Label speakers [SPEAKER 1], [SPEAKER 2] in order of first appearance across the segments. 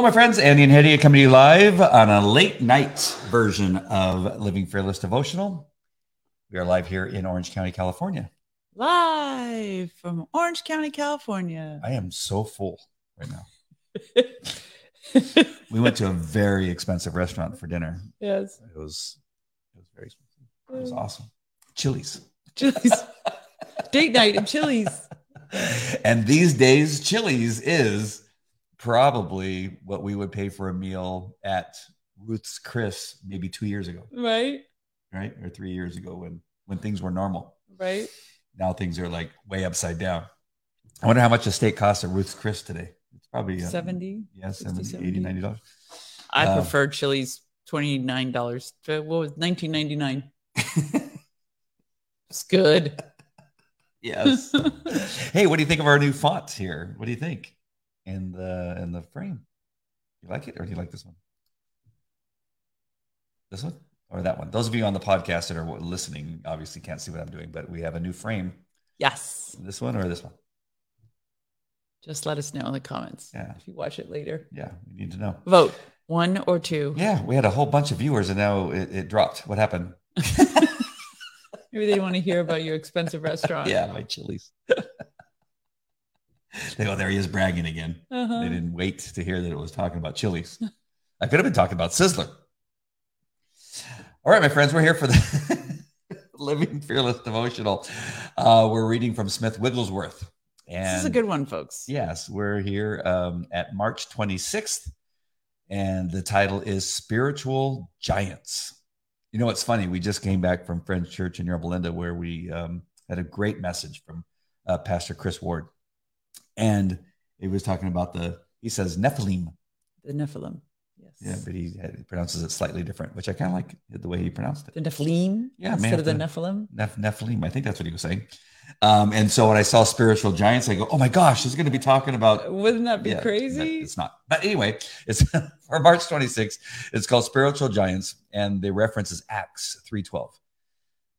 [SPEAKER 1] Hello, my friends. Andy and Hetty coming to you live on a late night version of Living Fearless Devotional. We are live here in Orange County, California.
[SPEAKER 2] Live from Orange County, California.
[SPEAKER 1] I am so full right now. we went to a very expensive restaurant for dinner.
[SPEAKER 2] yes.
[SPEAKER 1] It was it was very expensive. It was awesome. Chili's.
[SPEAKER 2] Chili's. Date night at Chili's.
[SPEAKER 1] and these days, Chili's is probably what we would pay for a meal at Ruth's Chris maybe two years ago,
[SPEAKER 2] Right?
[SPEAKER 1] right? Or three years ago when when things were normal.
[SPEAKER 2] Right.
[SPEAKER 1] Now things are like way upside down. I wonder how much a steak costs at Ruth's Chris today. It's probably uh,
[SPEAKER 2] 70.
[SPEAKER 1] yeah,
[SPEAKER 2] 60,
[SPEAKER 1] 70, 80, 90 dollars.
[SPEAKER 2] I
[SPEAKER 1] Uh,
[SPEAKER 2] prefer Chili's $29. What was 19.99? It's good.
[SPEAKER 1] Yes. hey, what do you think of our new font here? What do you think? In the in the frame. You like it or do you like this one? This one or that one? Those of you on the podcast that are listening obviously can't see what I'm doing, but we have a new frame.
[SPEAKER 2] Yes.
[SPEAKER 1] This one or this one?
[SPEAKER 2] Just let us know in the comments
[SPEAKER 1] Yeah.
[SPEAKER 2] if you watch it later.
[SPEAKER 1] Yeah, we need to know.
[SPEAKER 2] Vote one or two.
[SPEAKER 1] Yeah, we had a whole bunch of viewers and now it, it dropped. What happened?
[SPEAKER 2] Maybe they want to hear about your expensive restaurant.
[SPEAKER 1] Yeah, my chilies. they go, there he is bragging again.
[SPEAKER 2] Uh-huh.
[SPEAKER 1] They didn't wait to hear that it was talking about chilies. I could have been talking about Sizzler. All right, my friends, we're here for the Living Fearless Devotional. Uh, we're reading from Smith Wigglesworth. And
[SPEAKER 2] This is a good one, folks.
[SPEAKER 1] Yes, we're here um, at March 26th, and the title is Spiritual Giants. You know, what's funny. We just came back from Friends Church in Yorba Linda where we um, had a great message from uh, Pastor Chris Ward. And he was talking about the, he says Nephilim.
[SPEAKER 2] The Nephilim. Yes.
[SPEAKER 1] Yeah, but he, had, he pronounces it slightly different, which I kind of like the way he pronounced it.
[SPEAKER 2] The Nephilim
[SPEAKER 1] Yeah,
[SPEAKER 2] instead of the
[SPEAKER 1] to-
[SPEAKER 2] Nephilim.
[SPEAKER 1] Neph- Nephilim. I think that's what he was saying. Um, and so when I saw spiritual giants, I go, oh my gosh, he's going to be talking about
[SPEAKER 2] Wouldn't that be
[SPEAKER 1] Yeah,
[SPEAKER 2] crazy?
[SPEAKER 1] It's not. But anyway, it's for March 26th. It's called Spiritual Giants, and the reference is Acts 3:12.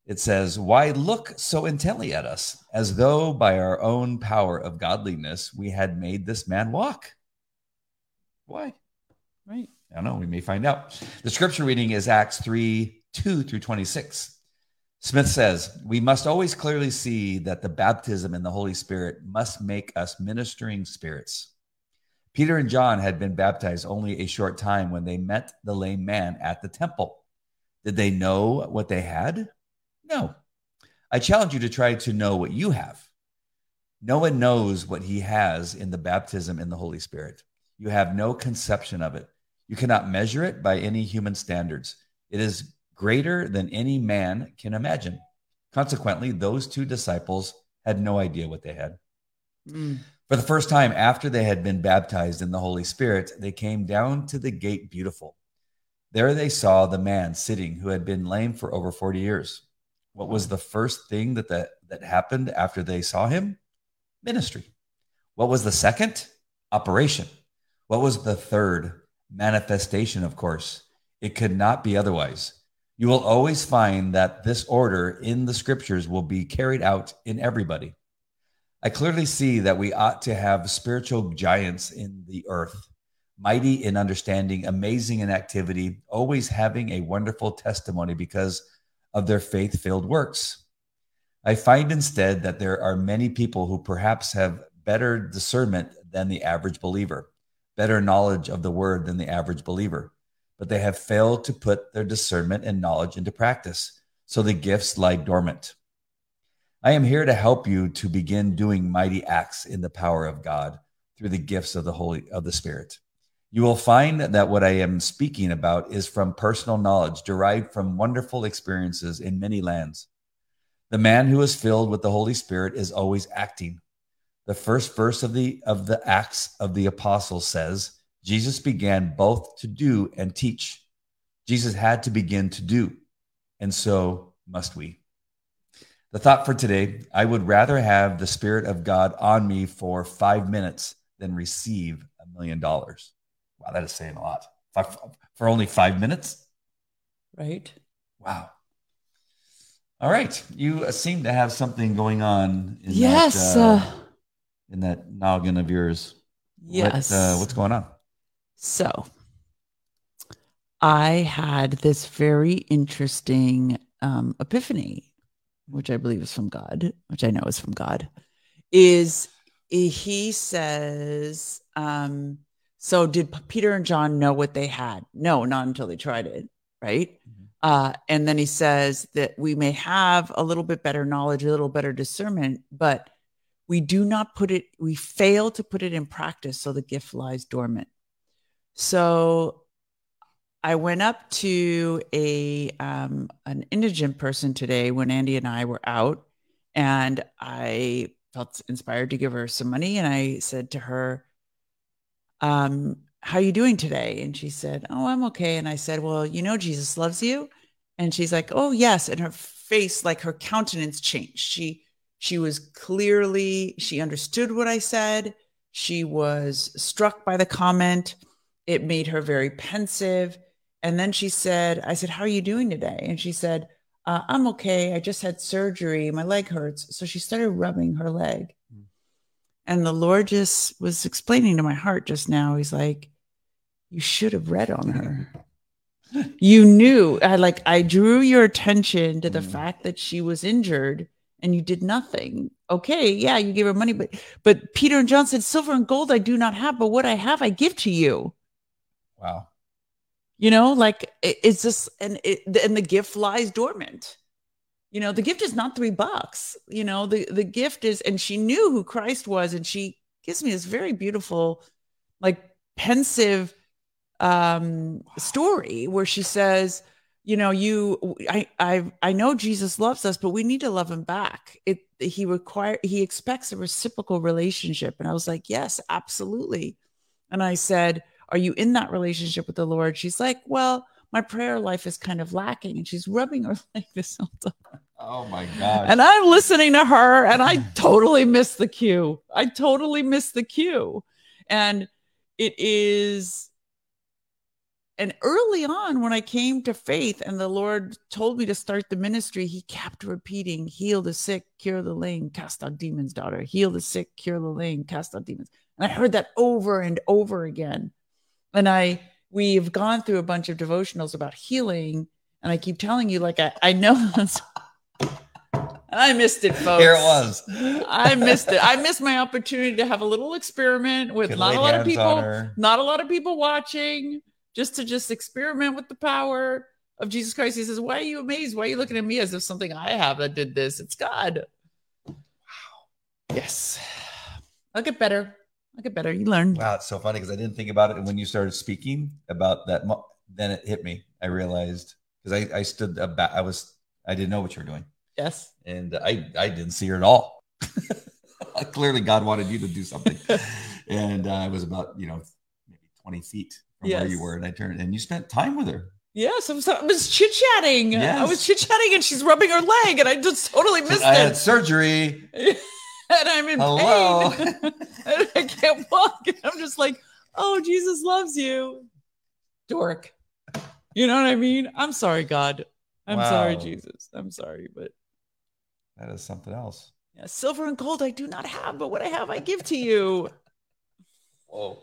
[SPEAKER 1] It says, Why look so intently at us, as though by our own power of godliness we had made this man walk? Why?
[SPEAKER 2] right.
[SPEAKER 1] I don't know. We may find out. The scripture reading is Acts 3 2 through 26. Smith says, We must always clearly see that the baptism in the Holy Spirit must make us ministering spirits. Peter and John had been baptized only a short time when they met the lame man at the temple. Did they know what they had? No. I challenge you to try to know what you have. No one knows what he has in the baptism in the Holy Spirit. You have no conception of it. You cannot measure it by any human standards. It is greater than any man can imagine. Consequently, those two disciples had no idea what they had.
[SPEAKER 2] Mm.
[SPEAKER 1] For the first time after they had been baptized in the Holy Spirit, they came down to the gate beautiful. There they saw the man sitting who had been lame for over 40 years. What was the first thing that, that, that happened after they saw him? Ministry. What was the second? Operation. What was the third? Manifestation, of course. It could not be otherwise. You will always find that this order in the scriptures will be carried out in everybody. I clearly see that we ought to have spiritual giants in the earth, mighty in understanding, amazing in activity, always having a wonderful testimony because of their faith filled works. I find instead that there are many people who perhaps have better discernment than the average believer, better knowledge of the word than the average believer, but they have failed to put their discernment and knowledge into practice. So the gifts lie dormant. I am here to help you to begin doing mighty acts in the power of God through the gifts of the Holy of the Spirit. You will find that what I am speaking about is from personal knowledge derived from wonderful experiences in many lands. The man who is filled with the Holy Spirit is always acting. The first verse of the of the Acts of the Apostles says, Jesus began both to do and teach. Jesus had to begin to do, and so must we. The thought for today I would rather have the Spirit of God on me for five minutes than receive a million dollars. Wow, that is saying a lot. Five, for only five minutes?
[SPEAKER 2] Right.
[SPEAKER 1] Wow. All right. You uh, seem to have something going on in
[SPEAKER 2] Yes.
[SPEAKER 1] that, uh,
[SPEAKER 2] uh,
[SPEAKER 1] in that noggin of yours.
[SPEAKER 2] yes.
[SPEAKER 1] What, uh, what's going on?
[SPEAKER 2] So I had this very interesting um, epiphany, which I believe is from God, which I know is from God. Is he says, um, so did Peter and John know what they had? No, not until they tried it, right?
[SPEAKER 1] Mhm.
[SPEAKER 2] Uh, and then he says that we may have a little bit better knowledge, a little better discernment, but we do not put it, we fail to put it in practice. So the gift lies dormant. So I went up to a um, an indigent person today when Andy and I were out, and I felt inspired to give her some money. And I said to her, um, "How are you doing today?" And she said, "Oh, I'm okay." And I said, "Well, you know, Jesus loves you." And she's like, "Oh, yes." And her face, like her countenance, changed. She she was clearly she understood what I said. She was struck by the comment. It made her very pensive. And then she said, I said, How are you doing today? And she said, uh, I'm okay. I just had surgery. My leg hurts. So she started rubbing her leg. And the Lord just was explaining to my heart just now. He's like, You should have read on her. you knew. I like, I drew your attention to the
[SPEAKER 1] Mm.
[SPEAKER 2] fact that she was injured and you did nothing. Okay, yeah, you gave her money, but but Peter and John said, Silver and gold I do not have, but what I have I give to you
[SPEAKER 1] Wow.
[SPEAKER 2] you know like it, it's just and it and the gift lies dormant you know the gift is not three bucks you know the the gift is and she knew who christ was and she gives me this very beautiful like pensive um story where she says you know you i i i know jesus loves us but we need to love him back. It he require he expects a reciprocal relationship. And i was like yes absolutely. And i said are you in that relationship with the lord? She's like well my prayer life is kind of lacking and she's rubbing her leg this whole time.
[SPEAKER 1] Oh my God.
[SPEAKER 2] and i'm listening to her and i totally missed the cue. I totally missed the cue. And it is and early on when i came to faith and the lord told me to start the ministry he kept repeating heal the sick cure the lame cast out demons daughter. Heal the sick cure the lame cast out demons. And i heard that over and over again. And i we've gone through a bunch of devotionals about healing and i keep telling you like i, I know and i missed it folks
[SPEAKER 1] Here it was.
[SPEAKER 2] I missed it. I missed my opportunity to have a little experiment with
[SPEAKER 1] Could
[SPEAKER 2] not a lot of people, not a lot of people watching, just to just experiment with the power of Jesus Christ. He says, Why are you amazed? Why are you looking at me as if something I have that did this? It's God. Wow. Yes. I'll get better. I'll get better. You learn.
[SPEAKER 1] Wow, it's so funny because I didn't think about it. And when you started speaking about that, mo- then it hit me. I realized because I, I stood about, I was, I didn't know what you were doing.
[SPEAKER 2] Yes.
[SPEAKER 1] And I, I didn't see her at all. Clearly, God wanted you to do something. and uh, I was about, you know, maybe 20 feet from where you were. And I turned and you spent time with her.
[SPEAKER 2] Yes. I was, I was chit chatting. I was chit chatting and she's rubbing her leg and I just totally missed
[SPEAKER 1] I had
[SPEAKER 2] it.
[SPEAKER 1] surgery.
[SPEAKER 2] and I'm in
[SPEAKER 1] Hello.
[SPEAKER 2] pain. and I can't walk. And I'm just like, oh, Jesus loves you. Dork. You know what I mean? I'm sorry, God. I'm sorry, Jesus. I'm sorry. But
[SPEAKER 1] That is something else.
[SPEAKER 2] yeah, silver and gold I do not have, but what I have I give to you.
[SPEAKER 1] Whoa.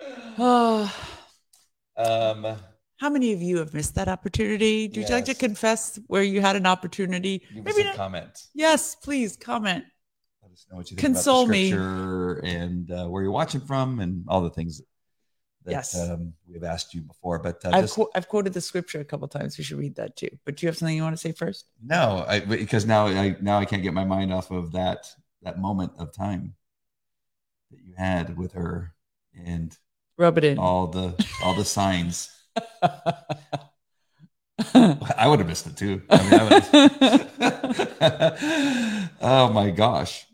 [SPEAKER 2] Oh,
[SPEAKER 1] Um,
[SPEAKER 2] how many of you have missed that opportunity? Would you like to confess where you had an opportunity?
[SPEAKER 1] give us
[SPEAKER 2] Maybe
[SPEAKER 1] a
[SPEAKER 2] not.
[SPEAKER 1] comment.
[SPEAKER 2] Yes, please comment.
[SPEAKER 1] Let us know what you think
[SPEAKER 2] Console
[SPEAKER 1] about the
[SPEAKER 2] me.
[SPEAKER 1] and uh, where you're watching from and all the things that
[SPEAKER 2] Yes.
[SPEAKER 1] um, we've asked you before. But uh,
[SPEAKER 2] I've,
[SPEAKER 1] just
[SPEAKER 2] qu- I've quoted the scripture a couple times. We should read that too. But do you have something you want to say first?
[SPEAKER 1] no, I, because now I now I can't get my mind off of that that moment of time that you had with her and
[SPEAKER 2] Rub it in.
[SPEAKER 1] all the all the signs. I would have missed it too. I mean, I oh my gosh.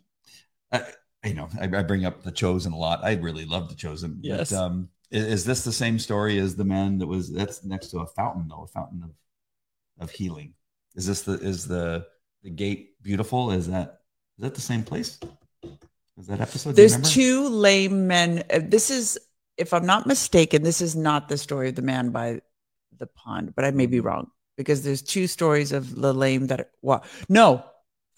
[SPEAKER 1] I, you know, I, I bring up the chosen a lot. I really love the chosen.
[SPEAKER 2] Yes.
[SPEAKER 1] But, um, is, is this the same story as the man that was that's next to a fountain though, a fountain of of healing? Is this the is the the gate beautiful? Is that is that the same place? Is that episode?
[SPEAKER 2] There's two lame men. Uh, This is, if I'm not mistaken, this is not the story of the man by the pond, but I may be wrong because there's two stories of the lame that. Well, no,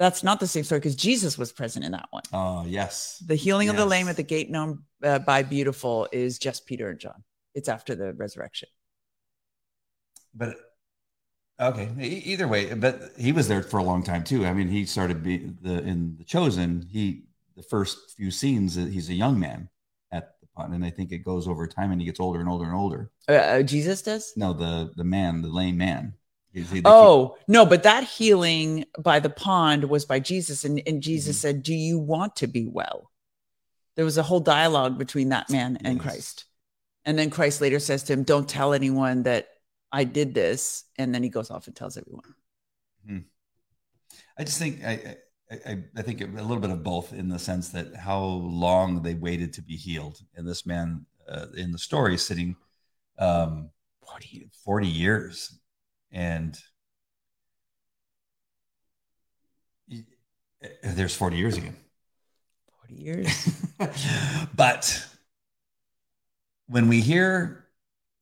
[SPEAKER 2] that's not the same story because Jesus was present in that one.
[SPEAKER 1] Oh yes.
[SPEAKER 2] The healing of the lame at the gate known uh, by beautiful is just Peter and John. it's after the resurrection.
[SPEAKER 1] But okay, either way, but he was there for a long time too. I mean, he started being the in the chosen. He the first few scenes, uh, he's a young man at the pond, and I think it goes over time, and he gets older and older and older.
[SPEAKER 2] Uh, uh, Jesus does.
[SPEAKER 1] No, the the man, the lame man.
[SPEAKER 2] Oh no, but that healing by the pond was by Jesus, and, and Jesus
[SPEAKER 1] Mhm.
[SPEAKER 2] said, "Do you want to be well?" There was a whole dialogue between that man and
[SPEAKER 1] Yes.
[SPEAKER 2] Christ, and then Christ later says to him, "Don't tell anyone that I did this," and then he goes off and tells everyone.
[SPEAKER 1] I just think I, I I think a little bit of both in the sense that how long they waited to be healed, and this man uh, in the story is sitting um, 40, 40 years, and uh, there's forty years again.
[SPEAKER 2] Forty years.
[SPEAKER 1] but when we hear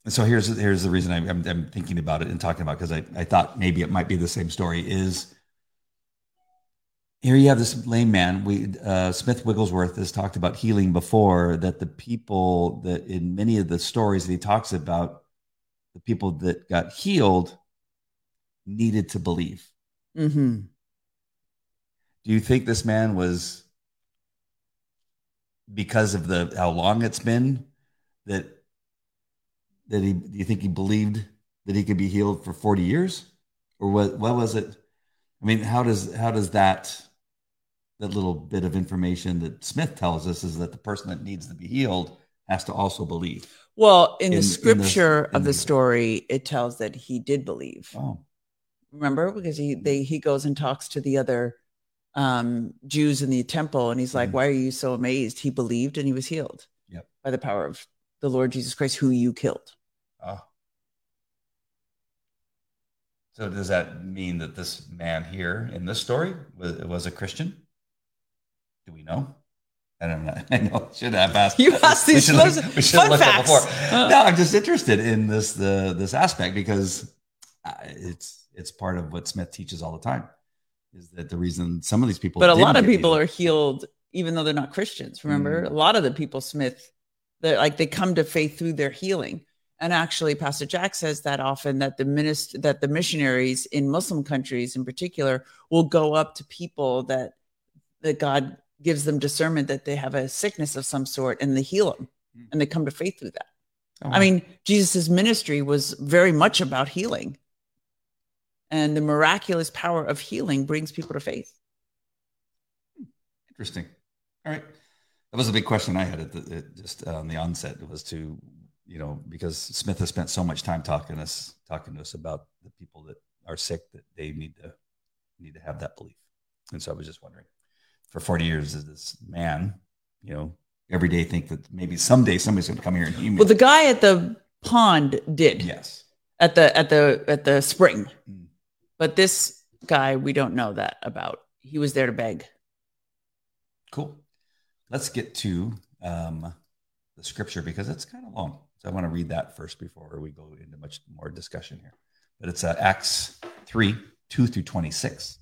[SPEAKER 1] so here's here's the reason I'm, I'm, I'm thinking about it and talking about because I, I thought maybe it might be the same story is here you have this lame man we uh, smith wigglesworth has talked about healing before that the people that in many of the stories that he talks about the people that got healed needed to believe.
[SPEAKER 2] Hmm
[SPEAKER 1] do you think this man was because of the how long it's been that that he do you think he believed that he could be healed for 40 years? Or what what was it? I mean how does how does that that little bit of information that smith tells us is that the person that needs to be healed has to also believe?
[SPEAKER 2] Well, in,
[SPEAKER 1] In-
[SPEAKER 2] the
[SPEAKER 1] in the-
[SPEAKER 2] scripture
[SPEAKER 1] in
[SPEAKER 2] of the
[SPEAKER 1] the-
[SPEAKER 2] story, it tells that he did believe.
[SPEAKER 1] oh
[SPEAKER 2] Remember, because he they he goes and talks to the other um, Jews in the temple, and he's like,
[SPEAKER 1] Mhm.
[SPEAKER 2] "Why are you so amazed?" He believed, and he was healed.
[SPEAKER 1] Yep.
[SPEAKER 2] by the power of the Lord Jesus Christ, who you killed.
[SPEAKER 1] oh so does that mean that this man here in this story was, was a christian do we know I don't know. I know. Should have asked.
[SPEAKER 2] You asked
[SPEAKER 1] We
[SPEAKER 2] these
[SPEAKER 1] should look- we should have looked up
[SPEAKER 2] facts.
[SPEAKER 1] before.
[SPEAKER 2] Uh.
[SPEAKER 1] No, I'm just interested in this the this aspect because it's it's part of what Smith teaches all the time. Is that the reason some of these people?
[SPEAKER 2] But a lot of people
[SPEAKER 1] healed.
[SPEAKER 2] are healed even though they're not Christians. Remember,
[SPEAKER 1] Mm.
[SPEAKER 2] a lot of the people Smith, they're like they come to faith through their healing. And actually, Pastor Jack says that often that the minister that the missionaries in Muslim countries, in particular, will go up to people that that God gives them discernment that they have a sickness of some sort, and they heal them,
[SPEAKER 1] Mm.
[SPEAKER 2] and they come to faith through that.
[SPEAKER 1] Oh,
[SPEAKER 2] I mean, Jesus' ministry was very much about healing. And the miraculous power of healing brings people to faith.
[SPEAKER 1] interesting. All right, that was a big question I had at the, it just on the onset It was to you know because Smith has spent so much time talking us talking to us about the people that are sick that they need to need to have that belief, and so I was just wondering, for forty years, is this man, you know, every day think that maybe someday somebody's going to come here and heal me?
[SPEAKER 2] Well, the guy at the pond did
[SPEAKER 1] yes,
[SPEAKER 2] at the at the at the spring,
[SPEAKER 1] Mm.
[SPEAKER 2] But this guy we don't know that about. He was there to beg.
[SPEAKER 1] cool. Let's get to um, the scripture because it's kind of long. So I want to read that first before we go into much more discussion here. But it's uh, Acts 3 2 through 26.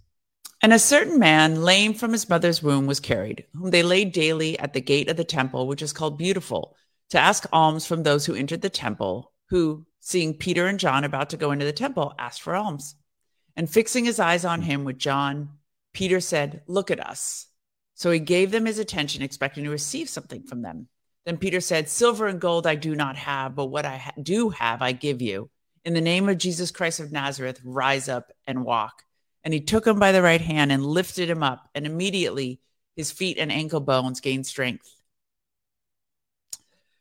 [SPEAKER 2] And a certain man, lame from his mother's womb, was carried, whom they laid daily at the gate of the temple, which is called Beautiful, to ask alms from those who entered the temple, who, seeing Peter and John about to go into the temple, asked for alms. And fixing his eyes on him with John, Peter said, Look at us. So he gave them his attention, expecting to receive something from them. Then Peter said, Silver and gold I do not have, but what I ha- do have I give you. In the name of Jesus Christ of Nazareth, rise up and walk. And he took him by the right hand and lifted him up, and immediately his feet and ankle bones gained strength.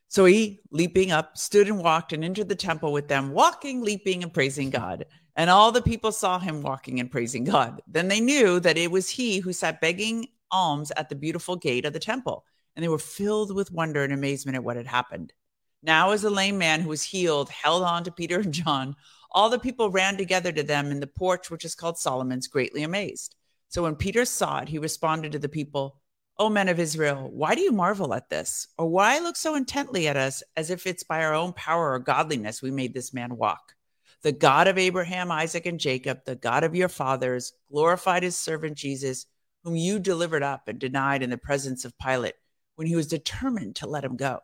[SPEAKER 2] So he, leaping up, stood and walked and entered the temple with them, walking, leaping, and praising God. And all the people saw him walking and praising God. Then they knew that it was he who sat begging alms at the beautiful gate of the temple. And they were filled with wonder and amazement at what had happened. Now, as the lame man who was healed held on to Peter and John, all the people ran together to them in the porch, which is called Solomon's, greatly amazed. So when Peter saw it, he responded to the people, O men of Israel, why do you marvel at this? Or why look so intently at us as if it's by our own power or godliness we made this man walk? The God of Abraham, Isaac, and Jacob, the God of your fathers, glorified his servant Jesus, whom you delivered up and denied in the presence of Pilate when he was determined to let him go.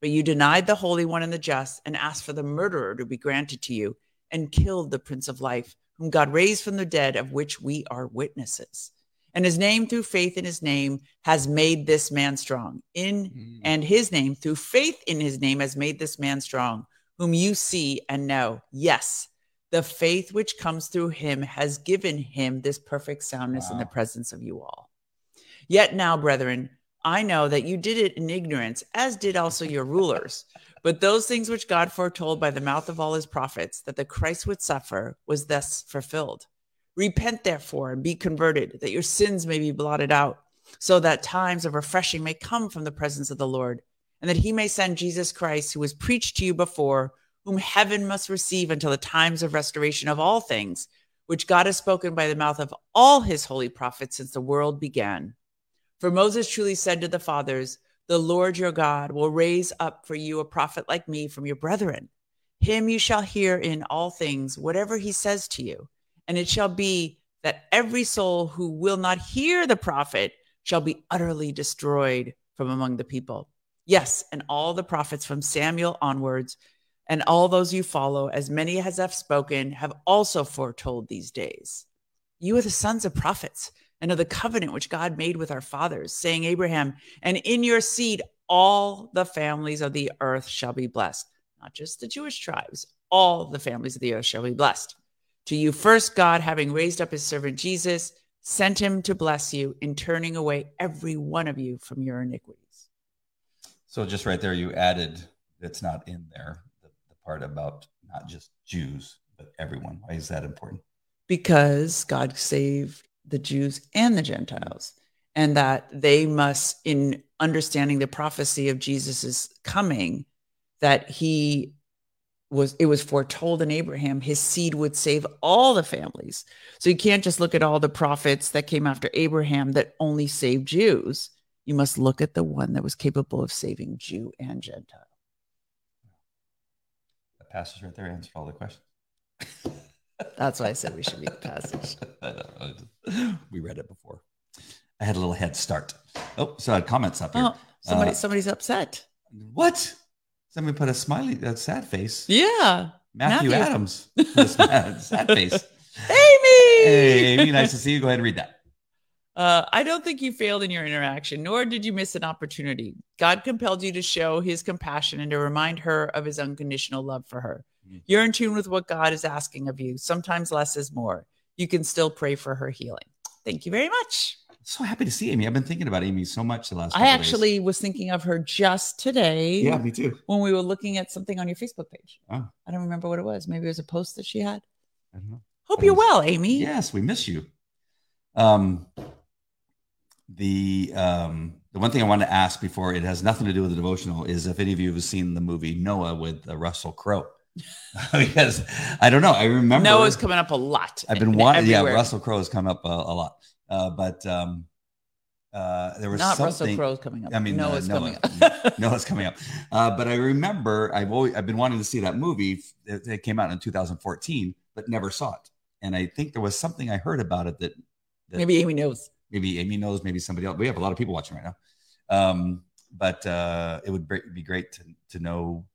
[SPEAKER 2] But you denied the Holy One and the just and asked for the murderer to be granted to you and killed the Prince of Life, whom God raised from the dead, of which we are witnesses. And his name, through faith in his name, has made this man strong. In
[SPEAKER 1] Mm.
[SPEAKER 2] and his name, through faith in his name, has made this man strong, whom you see and know. Yes, the faith which comes through him has given him this perfect soundness in the presence of you all. Yet now, brethren, I know that you did it in ignorance, as did also your rulers. But those things which God foretold by the mouth of all his prophets, that the Christ would suffer, was thus fulfilled. Repent, therefore, and be converted, that your sins may be blotted out, so that times of refreshing may come from the presence of the Lord, and that he may send Jesus Christ, who was preached to you before, whom heaven must receive until the times of restoration of all things, which God has spoken by the mouth of all his holy prophets since the world began. For Moses truly said to the fathers, The Lord your God will raise up for you a prophet like me from your brethren. Him you shall hear in all things, whatever he says to you. And it shall be that every soul who will not hear the prophet shall be utterly destroyed from among the people. Yes, and all the prophets from Samuel onwards, and all those you follow, as many as have spoken, have also foretold these days. You are the sons of prophets and of the covenant which God made with our fathers, saying, Abraham, and in your seed all the families of the earth shall be blessed. Not just the Jewish tribes, all the families of the earth shall be blessed. To you, first, God, having raised up his servant Jesus, sent him to bless you in turning away every one of you from your iniquities.
[SPEAKER 1] So just right there, you added that's not in there the, the part about not just Jews but everyone. Why is that important?
[SPEAKER 2] because God saved the Jews and the Gentiles, and that they must, in understanding the prophecy of Jesus's coming, that he was it was foretold in Abraham his seed would save all the families. So you can't just look at all the prophets that came after Abraham that only saved Jews. You must look at the one that was capable of saving Jew and Gentile.
[SPEAKER 1] The passage right there answered all the questions.
[SPEAKER 2] That's why I said we should read the passage.
[SPEAKER 1] we read it before. I had a little head start. Oh, so I had comments up here.
[SPEAKER 2] Oh, somebody
[SPEAKER 1] Uh,
[SPEAKER 2] somebody's upset.
[SPEAKER 1] What? Somebody put a smiley, a sad face.
[SPEAKER 2] Yeah.
[SPEAKER 1] Matthew,
[SPEAKER 2] Matthew.
[SPEAKER 1] Adams. sad, sad face.
[SPEAKER 2] Amy.
[SPEAKER 1] Hey, Amy, nice to see you. Go ahead and read that.
[SPEAKER 2] Uh, I don't think you failed in your interaction, nor did you miss an opportunity. God compelled you to show his compassion and to remind her of his unconditional love for her.
[SPEAKER 1] Mhm.
[SPEAKER 2] You're in tune with what God is asking of you. Sometimes less is more. You can still pray for her healing. Thank you very much.
[SPEAKER 1] So happy to see Amy. I've been thinking about Amy so much the last.
[SPEAKER 2] I
[SPEAKER 1] couple days.
[SPEAKER 2] actually was thinking of her just today
[SPEAKER 1] Yeah, me too.
[SPEAKER 2] when we were looking at something on your Facebook page.
[SPEAKER 1] Oh.
[SPEAKER 2] I don't remember what it was. Maybe it was a post that she had.
[SPEAKER 1] I don't know.
[SPEAKER 2] Hope
[SPEAKER 1] That
[SPEAKER 2] you're
[SPEAKER 1] was-
[SPEAKER 2] well, Amy.
[SPEAKER 1] Yes, we miss you. Um, the um, the one thing I want to ask before it has nothing to do with the devotional is if any of you have seen the movie Noah with uh, Russell Crowe. because I don't know. I remember
[SPEAKER 2] Noah's coming up a lot.
[SPEAKER 1] I've been wanting. Yeah. Russell Crowe has come up a, a lot, uh, but um, uh, there was
[SPEAKER 2] Not Russell. Crowe's coming up.
[SPEAKER 1] I mean, uh,
[SPEAKER 2] Noah's
[SPEAKER 1] Noah.
[SPEAKER 2] coming up.
[SPEAKER 1] Noah's coming up. Uh, but I remember I've always I've been wanting to see that movie. It, it came out in 2014, but never saw it. And I think there was something I heard about it that, that
[SPEAKER 2] Maybe Amy knows.
[SPEAKER 1] Maybe Amy knows, maybe somebody else. We have a lot of people watching right now. Um, but uh, it would be great to to know,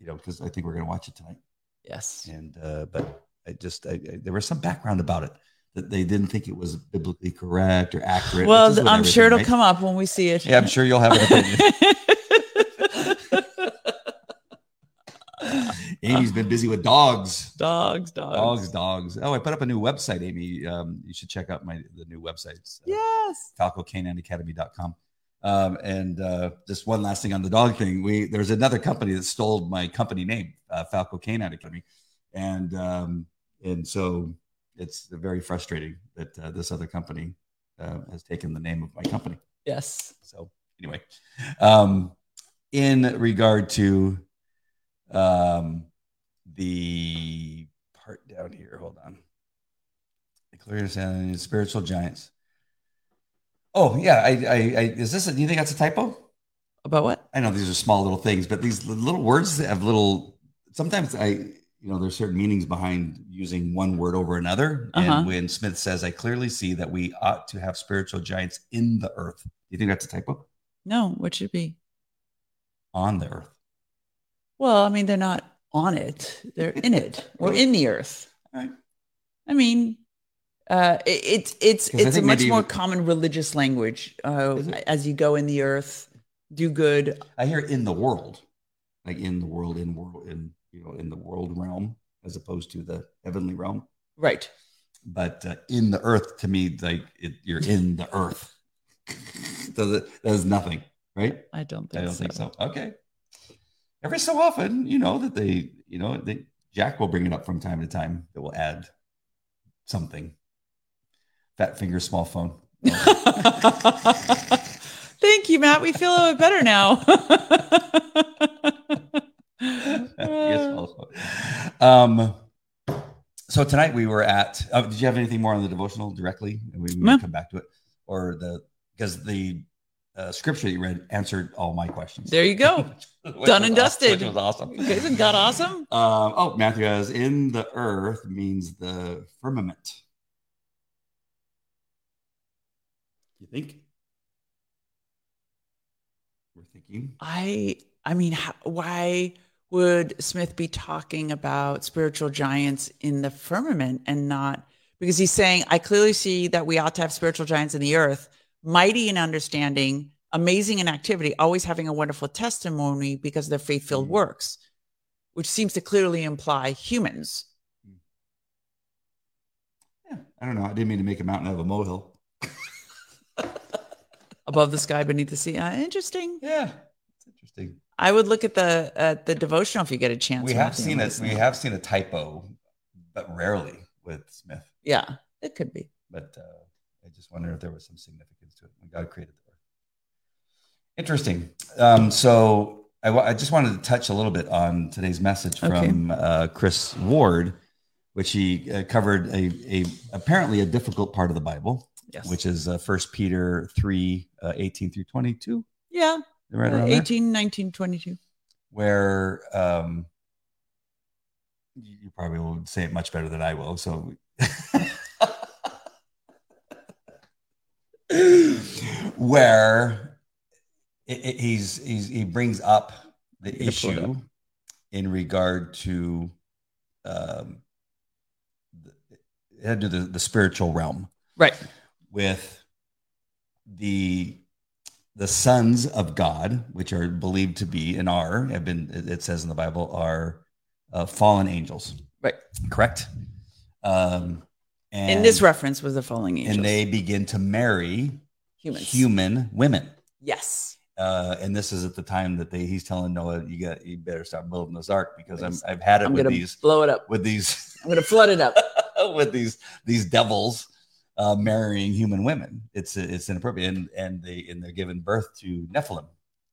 [SPEAKER 1] you know, because I think we're going to watch it tonight.
[SPEAKER 2] Yes.
[SPEAKER 1] And uh, but I just I, I, there was some background about it that they didn't think it was biblically correct or accurate.
[SPEAKER 2] Well, I'm sure it'll
[SPEAKER 1] everything,
[SPEAKER 2] come up when we see it.
[SPEAKER 1] Yeah, I'm sure you'll have an opinion. Amy's been busy with dogs.
[SPEAKER 2] dogs, dogs.
[SPEAKER 1] Dogs, dogs. Oh, I put up a new website, Amy. Um, you should check out my the new website. It's, uh,
[SPEAKER 2] Yes.
[SPEAKER 1] falcocanineacademy.com. Um, and uh, just one last thing on the dog thing. We there's another company that stole my company name, uh, Falco Canine Academy, and um, and so it's very frustrating that uh, this other company uh, has taken the name of my company.
[SPEAKER 2] Yes.
[SPEAKER 1] So anyway, um, in regard to um, the part down here, hold on. The clear understanding of spiritual giants. Oh yeah, I, I, I is this? A, do you think that's a typo?
[SPEAKER 2] About what?
[SPEAKER 1] I know these are small little things, but these little words have little. Sometimes I, you know, there's certain meanings behind using one word over another.
[SPEAKER 2] Uh-huh.
[SPEAKER 1] And when Smith says, "I clearly see that we ought to have spiritual giants in the earth," do you think that's a typo?
[SPEAKER 2] No, what should be?
[SPEAKER 1] On the earth.
[SPEAKER 2] Well, I mean, they're not on it; they're in it or in the earth.
[SPEAKER 1] Right.
[SPEAKER 2] I mean, uh, it, it's it's
[SPEAKER 1] 'Cause I
[SPEAKER 2] it's a much
[SPEAKER 1] maybe-
[SPEAKER 2] more common religious language. Uh, as you go in the earth, do good.
[SPEAKER 1] I hear in the world, like in the world, in world, in you know, in the world realm, as opposed to the heavenly realm.
[SPEAKER 2] Right.
[SPEAKER 1] But uh, in the earth, to me, like it, you're in the earth. Does it? Does nothing, right?
[SPEAKER 2] I don't think
[SPEAKER 1] I don't
[SPEAKER 2] so.
[SPEAKER 1] think so. Okay. Every so often, you know that they, you know, they Jack will bring it up from time to time. That will add something. Fat finger, small phone.
[SPEAKER 2] Thank you, Matt. We feel a little bit better now.
[SPEAKER 1] Yes, also. Um, so tonight we were at. Uh, did you have anything more on the devotional directly? And we
[SPEAKER 2] No.
[SPEAKER 1] come back to it, or the because the uh, scripture that you read answered all my questions.
[SPEAKER 2] there you go. Done and dusted.
[SPEAKER 1] Which was awesome.
[SPEAKER 2] Isn't God awesome?
[SPEAKER 1] Um, oh, Matthew has in the earth means the firmament. You think? We're thinking.
[SPEAKER 2] I I mean, how, why would Smith be talking about spiritual giants in the firmament and not because he's saying I clearly see that we ought to have spiritual giants in the earth, mighty in understanding, amazing in activity, always having a wonderful testimony because of their faith-filled
[SPEAKER 1] Mhm.
[SPEAKER 2] works, which seems to clearly imply humans.
[SPEAKER 1] Yeah, I don't know. I didn't mean to make a mountain out of a molehill.
[SPEAKER 2] above the sky, beneath the sea. Uh, interesting.
[SPEAKER 1] Yeah, it's interesting.
[SPEAKER 2] I would look at the at the devotional if you get a chance.
[SPEAKER 1] We have seen it. We have seen a typo, but rarely with Smith.
[SPEAKER 2] Yeah, it could be.
[SPEAKER 1] But uh, I just wonder if there was some significance to it when God created the earth. Interesting. Um, so I, just wanted to touch a little bit on today's message
[SPEAKER 2] Okay.
[SPEAKER 1] from uh, Chris Ward, which he uh, covered a, a apparently a difficult part of the Bible,
[SPEAKER 2] Yes.
[SPEAKER 1] which is uh, 1 Peter 3, uh, 18 through 22.
[SPEAKER 2] yeah,
[SPEAKER 1] Right
[SPEAKER 2] uh,
[SPEAKER 1] around there?
[SPEAKER 2] 18, 19, 22.
[SPEAKER 1] where um, you you probably will say it much better than I will. So, where it, it- he's, he's he brings up the
[SPEAKER 2] You can pull
[SPEAKER 1] issue in regard to um, the, it had to do the, the spiritual realm
[SPEAKER 2] Right.
[SPEAKER 1] with the the sons of God, which are believed to be and are have been it says in the Bible are uh, fallen angels,
[SPEAKER 2] Right.
[SPEAKER 1] correct? Um, and
[SPEAKER 2] In this reference was the falling angels.
[SPEAKER 1] and they begin to marry
[SPEAKER 2] humans.
[SPEAKER 1] human women.
[SPEAKER 2] Yes.
[SPEAKER 1] Uh, and this is at the time that they he's telling Noah, you got you better start building this ark because I'm I've had it
[SPEAKER 2] I'm
[SPEAKER 1] with these
[SPEAKER 2] blow it up.
[SPEAKER 1] with these
[SPEAKER 2] I'm gonna flood it up.
[SPEAKER 1] with these these devils uh, marrying human women. It's it's inappropriate, and and they and they're giving birth to Nephilim,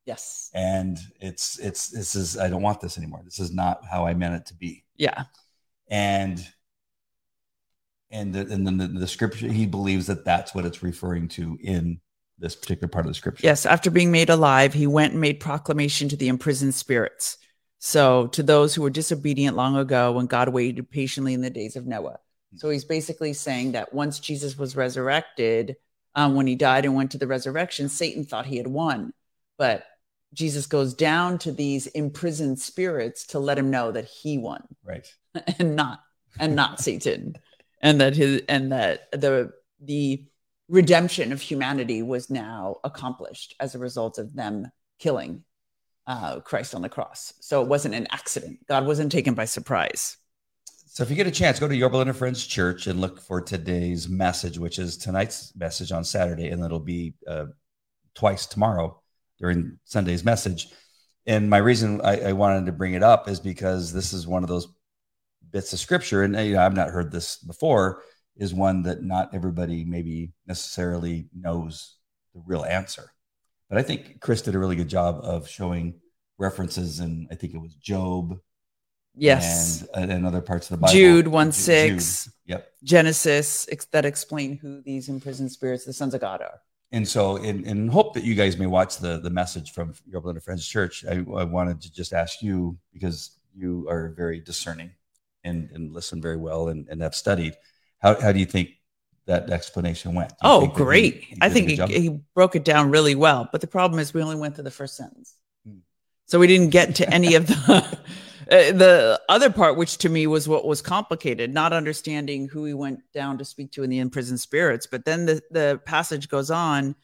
[SPEAKER 2] Yes.
[SPEAKER 1] and it's it's this is I don't want this anymore. This is not how I meant it to be,
[SPEAKER 2] Yeah.
[SPEAKER 1] and and the, and then the, the scripture he believes that that's what it's referring to in this particular part of the scripture.
[SPEAKER 2] Yes. After being made alive, he went and made proclamation to the imprisoned spirits. So to those who were disobedient long ago when God waited patiently in the days of Noah. So he's basically saying that once Jesus was resurrected, um, when he died and went to the resurrection, Satan thought he had won. But Jesus goes down to these imprisoned spirits to let him know that he won
[SPEAKER 1] right.
[SPEAKER 2] and not and not Satan. And that his and that the the redemption of humanity was now accomplished as a result of them killing uh, Christ on the cross. So it wasn't an accident. God wasn't taken by surprise.
[SPEAKER 1] So if you get a chance, go to Yorba Linda Friends Church and look for today's message, which is tonight's message on Saturday, and it'll be uh, twice tomorrow during Sunday's message. And my reason I, I wanted to bring it up is because this is one of those bits of scripture, and you know, I've not heard this before. Is one that not everybody maybe necessarily knows the real answer, but I think Chris did a really good job of showing references, and I think it was Job
[SPEAKER 2] Yes.
[SPEAKER 1] and, and other parts of the Bible.
[SPEAKER 2] Jude 1
[SPEAKER 1] Ju-
[SPEAKER 2] 6.
[SPEAKER 1] Jude. Yep.
[SPEAKER 2] Genesis ex- that explain who these imprisoned spirits, the sons of God, are.
[SPEAKER 1] And so, in, in hope that you guys may watch the the message from Yorba Linda Friends Church, I, I wanted to just ask you because you are very discerning and, and listen very well and, and have studied. How, how do you think that explanation went?
[SPEAKER 2] Oh,
[SPEAKER 1] that he-
[SPEAKER 2] great.
[SPEAKER 1] he
[SPEAKER 2] I think he, he broke it down really well. But the problem is we only went to the first sentence.
[SPEAKER 1] Hmm.
[SPEAKER 2] So we didn't get to any of the uh, the other part, which to me was what was complicated, not understanding who he went down to speak to in the imprisoned spirits. But then the the passage goes on.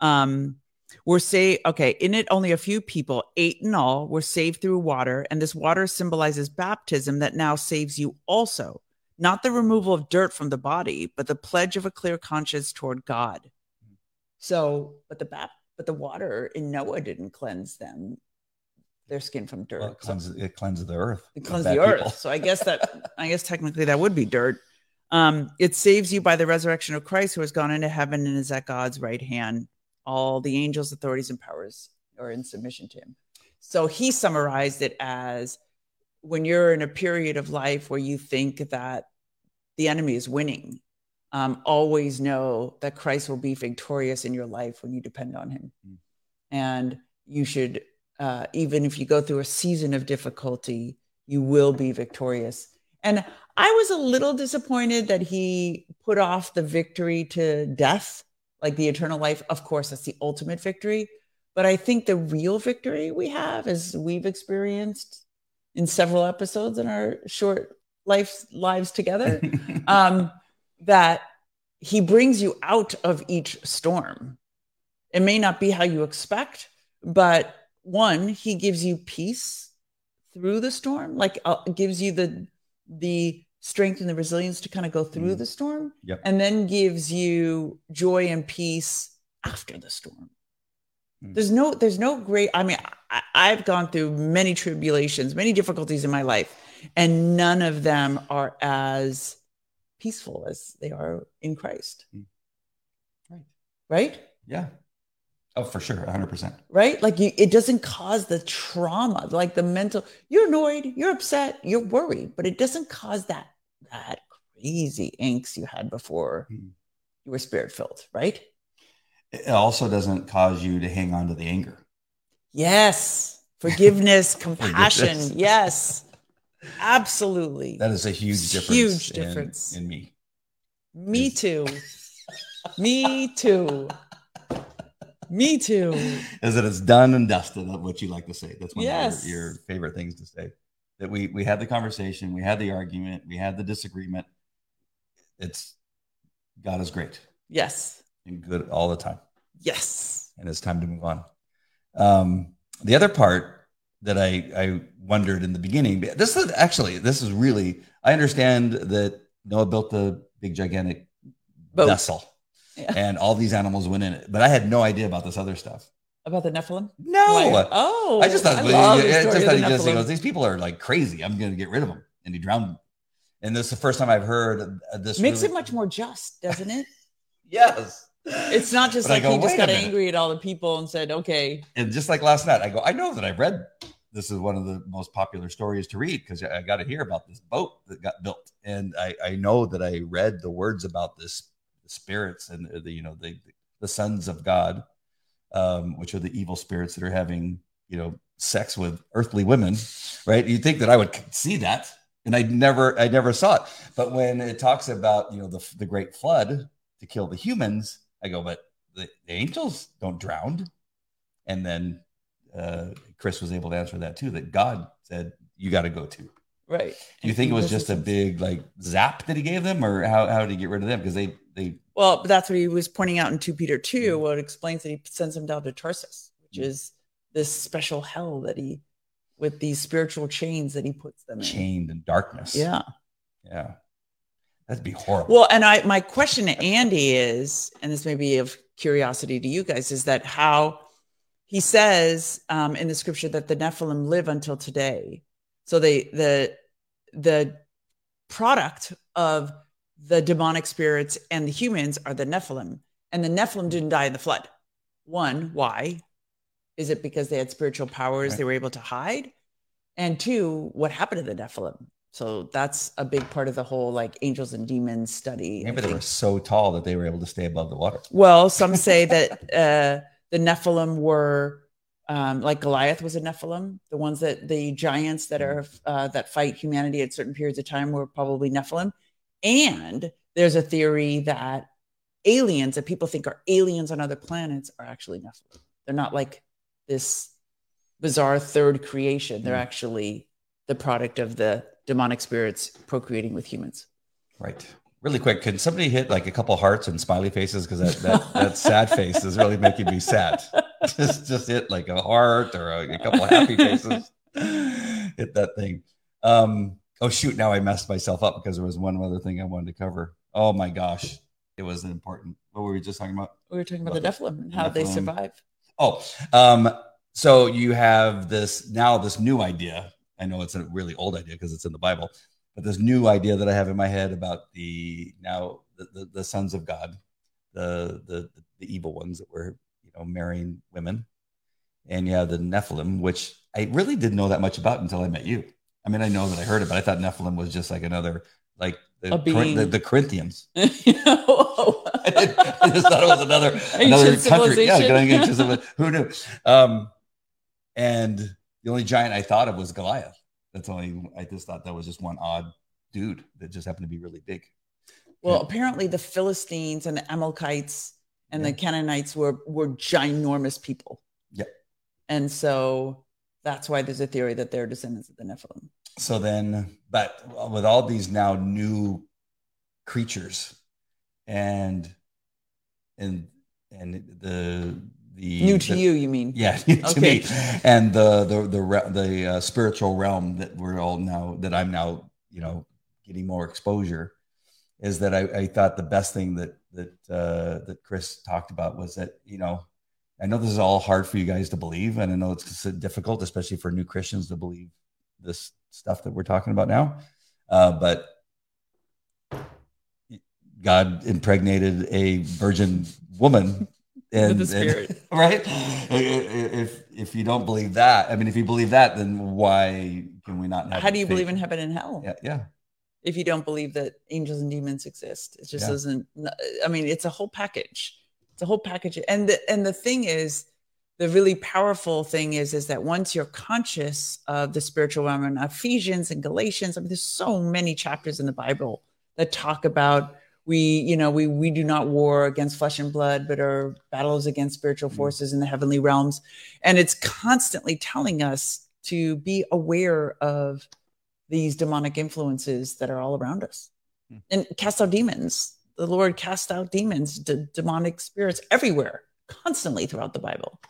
[SPEAKER 2] Um, we're say okay in it only a few people eight in all were saved through water and this water symbolizes baptism that now saves you also. Not the removal of dirt from the body but the pledge of a clear conscience toward god. So but the bap- but the water in noah didn't cleanse them their skin from dirt.
[SPEAKER 1] Well, it cleanses it cleanses the earth.
[SPEAKER 2] it cleanses the earth.
[SPEAKER 1] people.
[SPEAKER 2] so i guess that i guess technically that would be dirt. Um it saves you by the resurrection of christ who has gone into heaven and is at god's right hand all the angels authorities and powers are in submission to him. So he summarized it as when you're in a period of life where you think that the enemy is winning um, always know that christ will be victorious in your life when you depend on him.
[SPEAKER 1] Mm.
[SPEAKER 2] and you should uh, even if you go through a season of difficulty you will be victorious. And i was a little disappointed that he put off the victory to death like the eternal life of course that's the ultimate victory but i think the real victory we have as we've experienced in several episodes in our short life lives together um, that he brings you out of each storm. It may not be how you expect, but one, he gives you peace through the storm, like uh, gives you the the strength and the resilience to kind of go through
[SPEAKER 1] Mm.
[SPEAKER 2] the storm,
[SPEAKER 1] Yep.
[SPEAKER 2] and then gives you joy and peace after the storm.
[SPEAKER 1] Mm.
[SPEAKER 2] There's no, there's no great. I mean, I, I've gone through many tribulations, many difficulties in my life, and none of them are as peaceful as they are in Christ.
[SPEAKER 1] Mm. Right.
[SPEAKER 2] Right?
[SPEAKER 1] Yeah. Oh, for sure, hundred percent.
[SPEAKER 2] Right? Like you, it doesn't cause the trauma, like the mental. You're annoyed, you're upset, you're worried, but it doesn't cause that that crazy angst you had before
[SPEAKER 1] Mm.
[SPEAKER 2] you were spirit filled, right?
[SPEAKER 1] It also doesn't cause you to hang on to the anger.
[SPEAKER 2] Yes. Forgiveness, compassion.
[SPEAKER 1] Forgiveness.
[SPEAKER 2] Yes. Absolutely.
[SPEAKER 1] That is a huge difference.
[SPEAKER 2] Huge difference.
[SPEAKER 1] in, me.
[SPEAKER 2] Me too. Me too. Me too.
[SPEAKER 1] Is that it's done and dusted. What you like to say. That's one
[SPEAKER 2] Yes.
[SPEAKER 1] of your, your favorite things to say. That we we had the conversation, we had the argument, we had the disagreement. It's God is great
[SPEAKER 2] Yes.
[SPEAKER 1] and good all the time.
[SPEAKER 2] Yes.
[SPEAKER 1] and it's time to move on. Um, the other part that I, I wondered in the beginning, this is actually, this is really, I understand that Noah built the big gigantic
[SPEAKER 2] Boat.
[SPEAKER 1] vessel
[SPEAKER 2] Yeah.
[SPEAKER 1] and all these animals went in it, but I had no idea about this other stuff.
[SPEAKER 2] About the Nephilim?
[SPEAKER 1] No,
[SPEAKER 2] Like, oh,
[SPEAKER 1] I just thought,
[SPEAKER 2] I love
[SPEAKER 1] just thought he just, he goes, these people are like crazy. I'm going to get rid of them. And he drowned them. And this is the first time I've heard uh, this.
[SPEAKER 2] Makes
[SPEAKER 1] really-
[SPEAKER 2] it much more just, doesn't it?
[SPEAKER 1] Yes.
[SPEAKER 2] It's not just
[SPEAKER 1] But
[SPEAKER 2] like
[SPEAKER 1] go,
[SPEAKER 2] he just got angry at all the people and said, okay,
[SPEAKER 1] and just like last night, I go, I know that I've read this is one of the most popular stories to read because I got to hear about this boat that got built, and I, I know that I read the words about this spirits and the you know the the sons of God, um, which are the evil spirits that are having you know sex with earthly women, right? You'd think that I would see that, and I never I never saw it. But when it talks about you know the the great flood to kill the humans, I go, but the, the angels don't drown. And then uh, Chris was able to answer that too. That God said you got to go to.
[SPEAKER 2] Right.
[SPEAKER 1] Do you think it was just a big like zap that he gave them, or how, how did he get rid of them? Because they they
[SPEAKER 2] Well, but that's what he was pointing out in 2 Peter 2,
[SPEAKER 1] Mm.
[SPEAKER 2] where it explains that he sends them down to Tartarus, which
[SPEAKER 1] Mm.
[SPEAKER 2] is this special hell that he, with these spiritual chains that he puts them in.
[SPEAKER 1] chained in darkness.
[SPEAKER 2] Yeah.
[SPEAKER 1] yeah, that'd be horrible.
[SPEAKER 2] Well, and I, my question to Andy is, and this may be of curiosity to you guys, is that how he says um, in the scripture that the Nephilim live until today. So they, the, the product of the demonic spirits and the humans are the Nephilim. And the Nephilim didn't die in the flood. One, why? Is it because they had spiritual powers
[SPEAKER 1] Right.
[SPEAKER 2] they were able to hide? And two, what happened to the Nephilim? So that's a big part of the whole like angels and demons study.
[SPEAKER 1] Maybe they were so tall that they were able to stay above the water.
[SPEAKER 2] Well, some say that uh, the Nephilim were um, like Goliath was a Nephilim. The ones that the giants that are uh, that fight humanity at certain periods of time were probably Nephilim. And there's a theory that aliens that people think are aliens on other planets are actually Nephilim. They're not like this bizarre third creation. They're
[SPEAKER 1] Mm.
[SPEAKER 2] actually the product of the demonic spirits procreating with humans.
[SPEAKER 1] Right. Really quick, can somebody hit like a couple hearts and smiley faces? Because that, that that sad face is really making me sad. Just just hit like a heart or a, a couple happy faces. hit that thing. Um, oh shoot, now I messed myself up because there was one other thing I wanted to cover. Oh my gosh. It was important. What were we just talking about?
[SPEAKER 2] We were talking about the Nephilim and how they survive.
[SPEAKER 1] Oh, um, so you have this now this new idea. I know it's a really old idea because it's in the Bible, but this new idea that I have in my head about the now the, the, the sons of God, the, the the evil ones that were you know marrying women, and you have the Nephilim, which I really didn't know that much about until I met you. I mean, I know that I heard it, but I thought Nephilim was just like another like the
[SPEAKER 2] being.
[SPEAKER 1] the, the Corinthians.
[SPEAKER 2] You know?
[SPEAKER 1] I, just thought it was another another
[SPEAKER 2] Ancient
[SPEAKER 1] country. Yeah,
[SPEAKER 2] civilization.
[SPEAKER 1] going ancient civili- Who knew? Um, and the only giant I thought of was Goliath. That's only I just thought that was just one odd dude that just happened to be really big.
[SPEAKER 2] Well, apparently the Philistines and the Amalekites and the Canaanites were were ginormous people.
[SPEAKER 1] Yeah.
[SPEAKER 2] And so that's why there's a theory that they're descendants of the Nephilim.
[SPEAKER 1] So then, but with all these now new creatures, and and and the the
[SPEAKER 2] New to
[SPEAKER 1] the-
[SPEAKER 2] you, you mean?
[SPEAKER 1] Yeah, to
[SPEAKER 2] Okay.
[SPEAKER 1] me, and the the the re- the uh, spiritual realm that we're all now that I'm now you know getting more exposure is that I, I thought the best thing that that uh, that Chris talked about was that you know I know this is all hard for you guys to believe, and I know it's difficult, especially for new Christians to believe this stuff that we're talking about now, uh, but. God impregnated a virgin woman and,
[SPEAKER 2] With the
[SPEAKER 1] and-
[SPEAKER 2] spirit.
[SPEAKER 1] right? If if you don't believe that, I mean, if you believe that, then why can we not? Have
[SPEAKER 2] How do you
[SPEAKER 1] faith?
[SPEAKER 2] believe in heaven and hell
[SPEAKER 1] Yeah, yeah,
[SPEAKER 2] if you don't believe that angels and demons exist? It just
[SPEAKER 1] Yeah.
[SPEAKER 2] doesn't. I mean, it's a whole package. It's a whole package. And the and the thing is, the really powerful thing is is that once you're conscious of the spiritual realm in Ephesians and Galatians, I mean, there's so many chapters in the Bible that talk about we, you know, we we do not war against flesh and blood, but our battles against spiritual
[SPEAKER 1] Mhm.
[SPEAKER 2] forces in the heavenly realms. And it's constantly telling us to be aware of these demonic influences that are all around us
[SPEAKER 1] Hmm.
[SPEAKER 2] and cast out demons. The Lord cast out demons, d- demonic spirits everywhere, constantly throughout the Bible.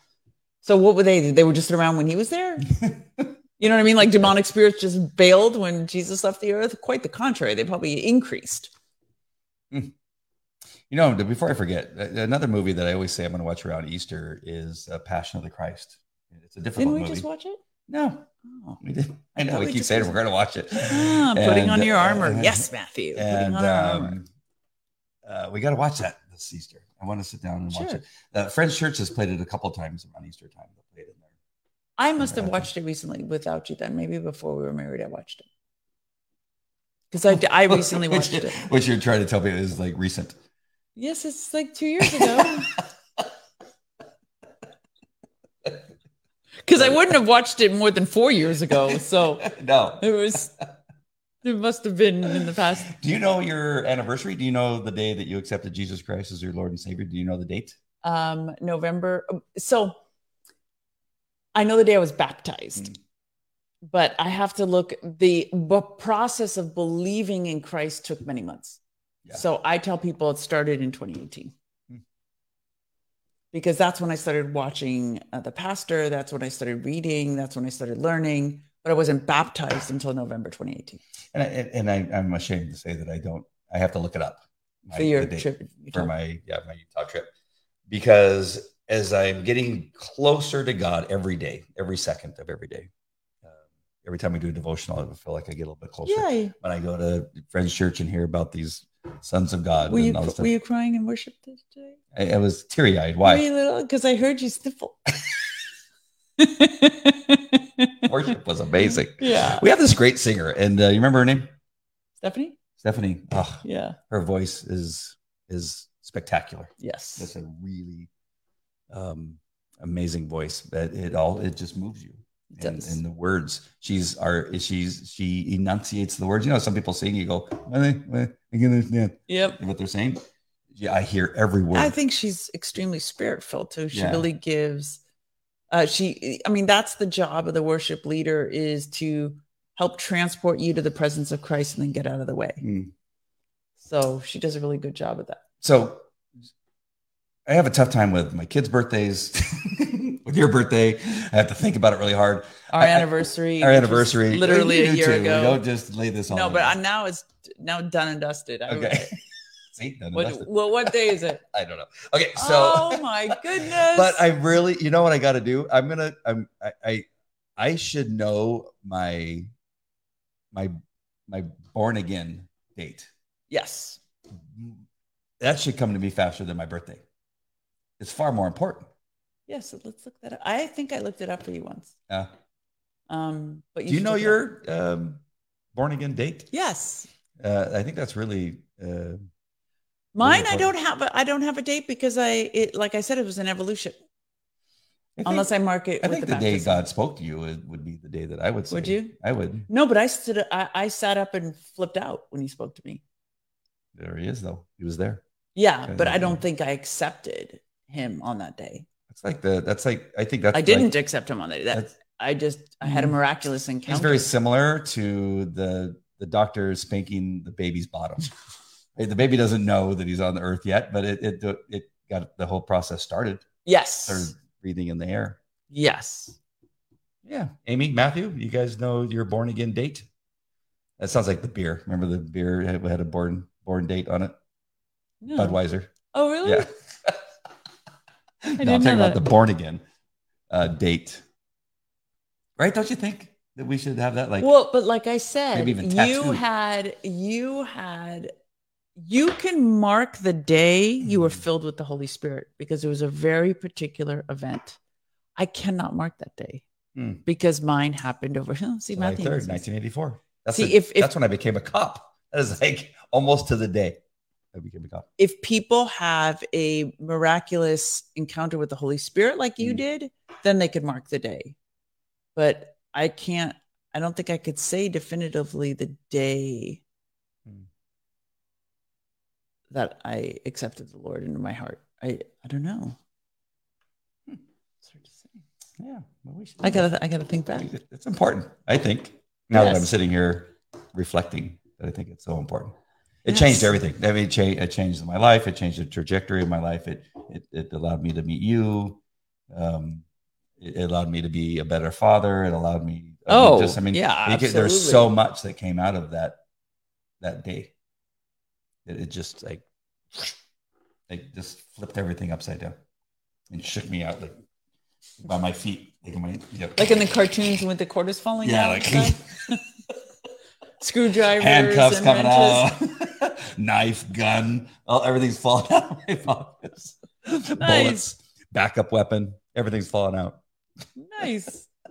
[SPEAKER 2] So what were they? They were just around when he was there. You know what I mean? Like demonic spirits just bailed when Jesus left the earth. Quite the contrary. They probably increased.
[SPEAKER 1] You know, before I forget, another movie that I always say I'm going to watch around Easter is uh, Passion of the Christ. It's a difficult
[SPEAKER 2] Didn't we
[SPEAKER 1] movie.
[SPEAKER 2] just watch it?
[SPEAKER 1] No,
[SPEAKER 2] Oh.
[SPEAKER 1] we did. I know we
[SPEAKER 2] we
[SPEAKER 1] keep saying we're going to watch it.
[SPEAKER 2] Ah, putting on your armor.
[SPEAKER 1] uh,
[SPEAKER 2] yes, Matthew. putting
[SPEAKER 1] and
[SPEAKER 2] on our armor.
[SPEAKER 1] um, uh, we got to watch that this Easter. I want to sit down and watch
[SPEAKER 2] Sure.
[SPEAKER 1] it. Uh, Friends Church has played it a couple times around Easter time. They played it in there.
[SPEAKER 2] I must have watched it recently without you then. Maybe before we were married, I watched it. Because I, I recently watched it.
[SPEAKER 1] Which you're trying to tell me is like recent.
[SPEAKER 2] Yes, it's like two years ago. Because I wouldn't have watched it more than four years ago. So
[SPEAKER 1] no.
[SPEAKER 2] it was, it must have been in the past.
[SPEAKER 1] Do you know your anniversary? Do you know the day that you accepted Jesus Christ as your Lord and Savior? Do you know the date?
[SPEAKER 2] Um, November. So I know the day I was baptized, but I have to look. The b- process of believing in Christ took many months.
[SPEAKER 1] Yeah.
[SPEAKER 2] So I tell people it started in 2018. Because that's when I started watching uh, the pastor. That's when I started reading. That's when I started learning. But I wasn't baptized until November 2018
[SPEAKER 1] And I, and I, I'm ashamed to say that I don't. I have to look it up. my-
[SPEAKER 2] for your trip.
[SPEAKER 1] for my yeah my Utah trip because as I'm getting closer to God every day, every second of every day, um, every time we do a devotional, I feel like I get a little bit closer.
[SPEAKER 2] yeah.
[SPEAKER 1] When I go to Friends Church and hear about these sons of God,
[SPEAKER 2] Were you, were you crying in worship today?
[SPEAKER 1] I, I was teary eyed. Why?
[SPEAKER 2] Because I heard you sniffle.
[SPEAKER 1] Worship was amazing.
[SPEAKER 2] Yeah.
[SPEAKER 1] We have this great singer, and uh, you remember her name?
[SPEAKER 2] Stephanie?
[SPEAKER 1] Stephanie. Oh,
[SPEAKER 2] Yeah.
[SPEAKER 1] her voice is is spectacular.
[SPEAKER 2] Yes.
[SPEAKER 1] It's a really um, amazing voice. That it all it just moves you. And, and the words she's are she's she enunciates the words. You know, some people sing, you go, "Well, I well, I can understand
[SPEAKER 2] Yep.
[SPEAKER 1] what they're saying. Yeah, I hear every word.
[SPEAKER 2] I think she's extremely spirit filled too. She
[SPEAKER 1] Yeah.
[SPEAKER 2] really gives Uh, she, I mean, that's the job of the worship leader is to help transport you to the presence of Christ and then get out of the way.
[SPEAKER 1] Mm.
[SPEAKER 2] So she does a really good job of that.
[SPEAKER 1] So I have a tough time with my kids' birthdays, with your birthday. I have to think about it really hard.
[SPEAKER 2] Our
[SPEAKER 1] I- I-
[SPEAKER 2] anniversary,
[SPEAKER 1] Our anniversary,
[SPEAKER 2] literally a year
[SPEAKER 1] too.
[SPEAKER 2] ago.
[SPEAKER 1] We don't just lay this on.
[SPEAKER 2] no, but I, now it's now done and dusted. I,
[SPEAKER 1] okay. See, done and
[SPEAKER 2] what,
[SPEAKER 1] dusted.
[SPEAKER 2] well, what day is it?
[SPEAKER 1] I don't know. Okay, so
[SPEAKER 2] oh my goodness!
[SPEAKER 1] but I really, you know what I got to do? I'm gonna, I'm, I, I, I should know my, my, my born again date.
[SPEAKER 2] yes,
[SPEAKER 1] That should come to me faster than my birthday. It's far more important.
[SPEAKER 2] Yes. So let's look that up. I think I looked it up for you once.
[SPEAKER 1] Yeah.
[SPEAKER 2] Um, but
[SPEAKER 1] do you know
[SPEAKER 2] it
[SPEAKER 1] your um, born again date?
[SPEAKER 2] Yes,
[SPEAKER 1] Uh, I think that's really. Uh,
[SPEAKER 2] mine. I don't have. A, I don't have a date because I. It like I said, it was an evolution.
[SPEAKER 1] I think,
[SPEAKER 2] Unless I mark it.
[SPEAKER 1] I
[SPEAKER 2] with
[SPEAKER 1] think
[SPEAKER 2] the
[SPEAKER 1] the day. God spoke to you would, would be the day that I would say.
[SPEAKER 2] Would you?
[SPEAKER 1] I would.
[SPEAKER 2] No, but I stood. I, I sat up and flipped out when he spoke to me.
[SPEAKER 1] There he is, though. He was there.
[SPEAKER 2] Yeah, but I don't think I accepted him on that day.
[SPEAKER 1] That's like the. That's like. I think that's.
[SPEAKER 2] I didn't accept him on that. I just I had a
[SPEAKER 1] Mhm.
[SPEAKER 2] miraculous encounter.
[SPEAKER 1] It's very similar to the the doctor spanking the baby's bottom. The baby doesn't know that he's on the earth yet, but it it it got the whole process started.
[SPEAKER 2] yes.
[SPEAKER 1] Started breathing in the air.
[SPEAKER 2] Yes.
[SPEAKER 1] Yeah, Amy, Matthew, you guys know your born again date. That sounds like the beer. Remember the beer had, had a born born date on it.
[SPEAKER 2] No.
[SPEAKER 1] Budweiser.
[SPEAKER 2] Oh, really?
[SPEAKER 1] Yeah. No, I'm talking about the born again uh, date. Right? Don't you think that we should have that? Like,
[SPEAKER 2] well, but like I said,
[SPEAKER 1] Maybe even
[SPEAKER 2] you had you had you can mark the day you were
[SPEAKER 1] Mhm.
[SPEAKER 2] filled with the Holy Spirit because it was a very particular event. I cannot mark that day
[SPEAKER 1] Hmm.
[SPEAKER 2] because mine happened over. See,
[SPEAKER 1] July
[SPEAKER 2] Matthew.
[SPEAKER 1] 3rd, 1984. That's,
[SPEAKER 2] See,
[SPEAKER 1] the-
[SPEAKER 2] if- if-
[SPEAKER 1] that's when I became a cop. That is like almost to the day I became a cop.
[SPEAKER 2] if people have a miraculous encounter with the Holy Spirit like you
[SPEAKER 1] Mm.
[SPEAKER 2] did, then they could mark the day. But I can't, I don't think I could say definitively the day
[SPEAKER 1] Mm.
[SPEAKER 2] that I accepted the Lord into my heart. I, I don't know.
[SPEAKER 1] Hmm.
[SPEAKER 2] It's hard to say.
[SPEAKER 1] Yeah. Well, we
[SPEAKER 2] I gotta, I gotta think back.
[SPEAKER 1] It's important, I think. Now that I'm sitting here reflecting, that I think it's so important. It
[SPEAKER 2] Yes.
[SPEAKER 1] changed everything. I mean, it, cha- it changed my life. It changed the trajectory of my life. It it, it allowed me to meet you. Um, it, it allowed me to be a better father. It allowed me. I mean,
[SPEAKER 2] Oh,
[SPEAKER 1] just I mean,
[SPEAKER 2] yeah,
[SPEAKER 1] could- there's so much that came out of that that day. It, it just like like just flipped everything upside down and shook me out like by my feet. Like, my, yep.
[SPEAKER 2] Like in the cartoons with the quarters falling
[SPEAKER 1] yeah,
[SPEAKER 2] out.
[SPEAKER 1] like
[SPEAKER 2] screwdrivers,
[SPEAKER 1] handcuffs
[SPEAKER 2] and
[SPEAKER 1] coming
[SPEAKER 2] wrenches.
[SPEAKER 1] out, knife, gun, all, everything's falling out of my pockets. Bullets, backup weapon, everything's falling out.
[SPEAKER 2] Nice.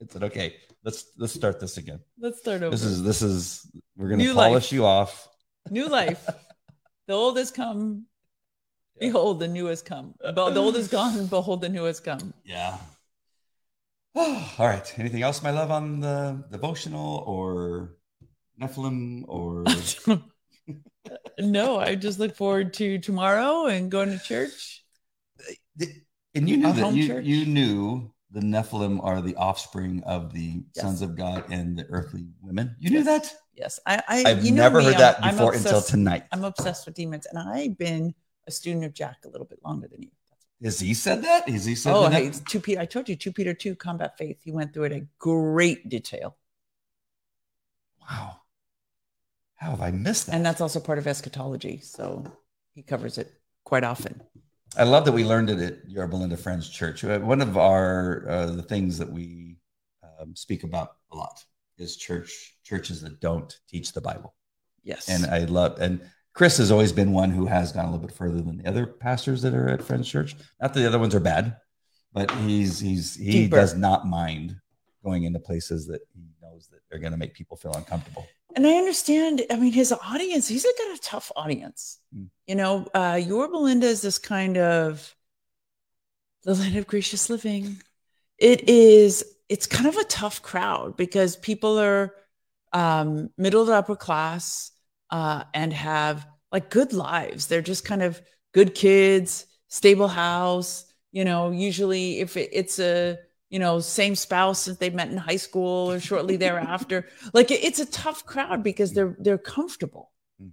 [SPEAKER 1] It's an okay. Let's let's start this again.
[SPEAKER 2] Let's start over.
[SPEAKER 1] This is this is we're gonna
[SPEAKER 2] New
[SPEAKER 1] polish
[SPEAKER 2] life.
[SPEAKER 1] you off.
[SPEAKER 2] New life. the old has come. Behold, the new has come. Be- The old is gone. Behold, the new has come.
[SPEAKER 1] Yeah. all right. Anything else, my love, on the devotional or Nephilim or
[SPEAKER 2] no, I just look forward to tomorrow and going to church.
[SPEAKER 1] and you knew that you,
[SPEAKER 2] church?
[SPEAKER 1] you knew the Nephilim are the offspring of the
[SPEAKER 2] Yes.
[SPEAKER 1] sons of God and the earthly women. You knew
[SPEAKER 2] Yes.
[SPEAKER 1] that?
[SPEAKER 2] Yes, I. I know
[SPEAKER 1] never
[SPEAKER 2] me,
[SPEAKER 1] heard
[SPEAKER 2] I'm-
[SPEAKER 1] that before until
[SPEAKER 2] obsessed-
[SPEAKER 1] tonight.
[SPEAKER 2] I'm obsessed with demons, and I've been a student of Jack a little bit longer than you.
[SPEAKER 1] Has he said that? Has he said
[SPEAKER 2] Oh,
[SPEAKER 1] that?
[SPEAKER 2] hey, two Peter. I told you, two Peter two combat faith. He went through it in great detail,
[SPEAKER 1] Wow. How have I missed that?
[SPEAKER 2] and that's also part of eschatology. So he covers it quite often.
[SPEAKER 1] I love that we learned it at Yorba Linda Friends Church. Uh, One of our uh, the things that we um, speak about a lot is church churches that don't teach the Bible.
[SPEAKER 2] Yes,
[SPEAKER 1] And I love and Chris has always been one who has gone a little bit further than the other pastors that are at Friends Church. Not that the other ones are bad, but he's he's he
[SPEAKER 2] Deeper.
[SPEAKER 1] does not mind going into places that he knows that they're going to make people feel uncomfortable.
[SPEAKER 2] And I understand. I mean, his audience. He's got a tough audience.
[SPEAKER 1] Mm.
[SPEAKER 2] You know, uh, Yorba Linda is this kind of the land of gracious living. It is. It's kind of a tough crowd because people are um, middle to upper class uh, and have like good lives. They're just kind of good kids, stable house, You know, usually if it, it's a you know same spouse since they met in high school or shortly thereafter, like it, it's a tough crowd because they're they're comfortable.
[SPEAKER 1] Mhm.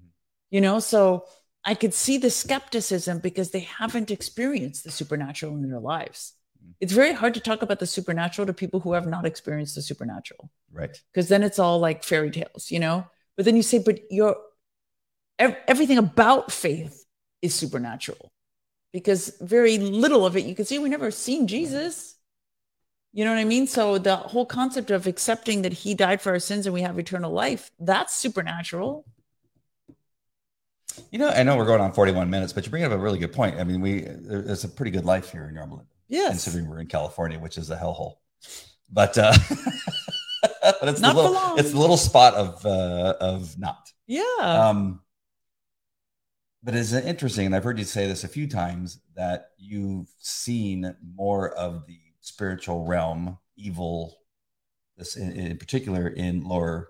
[SPEAKER 2] You know, so I could see the skepticism because they haven't experienced the supernatural in their lives.
[SPEAKER 1] Mm.
[SPEAKER 2] It's very hard to talk about the supernatural to people who have not experienced the supernatural
[SPEAKER 1] Right.
[SPEAKER 2] because then it's all like fairy tales, you know? But then you say, but your ev- everything about faith is supernatural because very little of it you can see. We never seen Jesus. You know what I mean? So the whole concept of accepting that he died for our sins and we have eternal life, that's supernatural.
[SPEAKER 1] You know, I know we're going on 41 minutes, but you bring up a really good point. I mean, we there- there's a pretty good life here in Yorba,
[SPEAKER 2] Yes.
[SPEAKER 1] considering we're in California, which is a hellhole. But uh, but it's
[SPEAKER 2] Not
[SPEAKER 1] the little, it's the little spot of uh, of not.
[SPEAKER 2] Yeah.
[SPEAKER 1] Um, but it's interesting, and I've heard you say this a few times that you've seen more of the spiritual realm, evil, this in, in particular in lower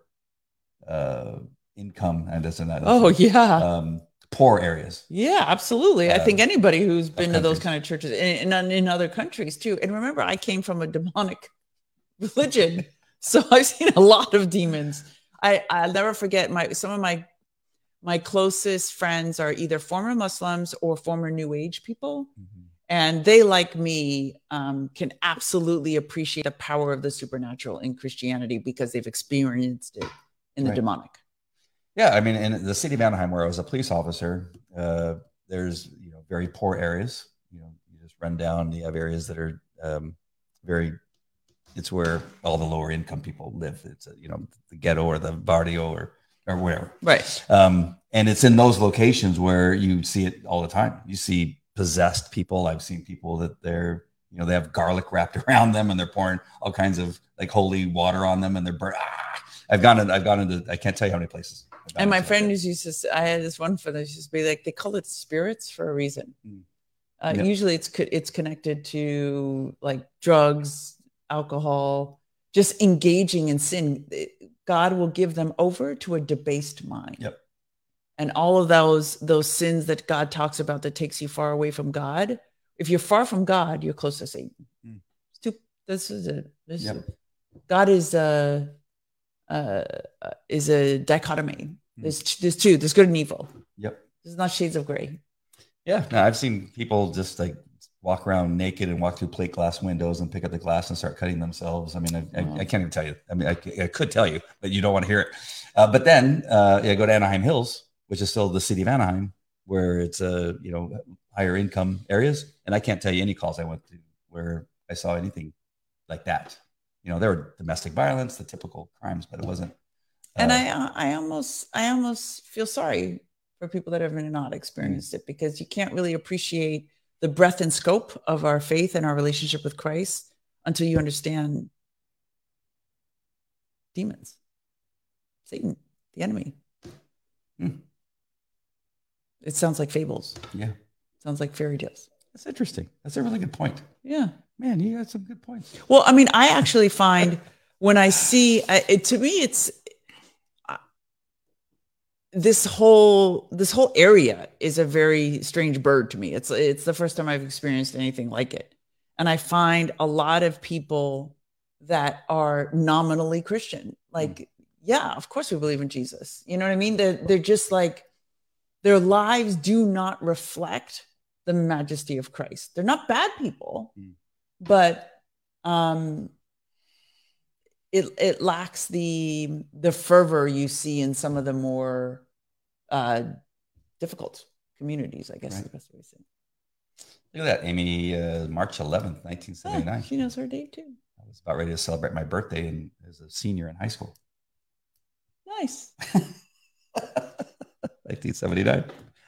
[SPEAKER 1] uh, income and this and that.
[SPEAKER 2] oh, yeah.
[SPEAKER 1] um, poor areas.
[SPEAKER 2] Yeah, absolutely. I
[SPEAKER 1] uh,
[SPEAKER 2] think anybody who's been to those kind of churches and, and in other countries too. And remember, I came from a demonic religion, so I've seen a lot of demons. I I'll never forget my some of my my closest friends are either former Muslims or former New Age people, and they, like me, um, can absolutely appreciate the power of the supernatural in Christianity because they've experienced it in the
[SPEAKER 1] Right.
[SPEAKER 2] demonic.
[SPEAKER 1] Yeah, I mean, in the city of Anaheim, where I was a police officer, uh, there's you know very poor areas. You know, you just run down. You have areas that are um, very. It's where all the lower income people live. It's a, you know the ghetto or the barrio or or wherever
[SPEAKER 2] Right.
[SPEAKER 1] Um, and it's in those locations where you see it all the time. You see possessed people. I've seen people that they're, you know, they have garlic wrapped around them and they're pouring all kinds of like holy water on them and they're. Ah! I've gone in, I've gone into, I can't tell you how many places.
[SPEAKER 2] And my friend
[SPEAKER 1] like
[SPEAKER 2] used to, I had this one friend that used to be like, they call it spirits for a reason.
[SPEAKER 1] Mm.
[SPEAKER 2] Uh. Usually it's it's connected to like drugs, alcohol, just engaging in sin. God will give them over to a debased mind.
[SPEAKER 1] Yep.
[SPEAKER 2] And all of those those sins that God talks about that takes you far away from God. If you're far from God, you're close to Satan.
[SPEAKER 1] Mm.
[SPEAKER 2] This is it. This is
[SPEAKER 1] Yep.
[SPEAKER 2] it. God is a uh, uh, is a dichotomy.
[SPEAKER 1] Mm.
[SPEAKER 2] There's there's two. There's good and evil.
[SPEAKER 1] Yep.
[SPEAKER 2] This is not shades of gray.
[SPEAKER 1] Yeah. No, I've seen people just like walk around naked and walk through plate glass windows and pick up the glass and start cutting themselves. I mean, I,
[SPEAKER 2] Wow.
[SPEAKER 1] I, I can't even tell you. I mean, I could tell you, but you don't want to hear it. Uh, but then uh, yeah, go to Anaheim Hills, which is still the city of Anaheim, where it's a uh, you know higher income areas, and I can't tell you any calls I went to where I saw anything like that. You know, there were domestic violence, the typical crimes, but it wasn't.
[SPEAKER 2] and
[SPEAKER 1] uh,
[SPEAKER 2] I, uh, I almost, I almost feel sorry for people that have not experienced it because you can't really appreciate the breadth and scope of our faith and our relationship with Christ until you understand demons, Satan, the enemy.
[SPEAKER 1] Hmm.
[SPEAKER 2] It sounds like fables.
[SPEAKER 1] yeah,
[SPEAKER 2] Sounds like fairy tales.
[SPEAKER 1] that's interesting. That's a really good point.
[SPEAKER 2] Yeah.
[SPEAKER 1] Man, you got some good points.
[SPEAKER 2] Well, I mean, I actually find when I see it, to me, it's uh, this whole this whole area is a very strange bird to me. It's it's the first time I've experienced anything like it, and I find a lot of people that are nominally Christian, like, yeah, of course we believe in Jesus. You know what I mean? They're they're just like their lives do not reflect the majesty of Christ. They're not bad people
[SPEAKER 1] Mm.
[SPEAKER 2] but um it it lacks the the fervor you see in some of the more uh difficult communities i guess is
[SPEAKER 1] Right.
[SPEAKER 2] the best way to say.
[SPEAKER 1] Look at that, Amy. Uh, March 11th,
[SPEAKER 2] Ah,
[SPEAKER 1] 1979.
[SPEAKER 2] she knows her date too
[SPEAKER 1] I was about ready to celebrate my birthday and as a senior in high school.
[SPEAKER 2] nice
[SPEAKER 1] 1979.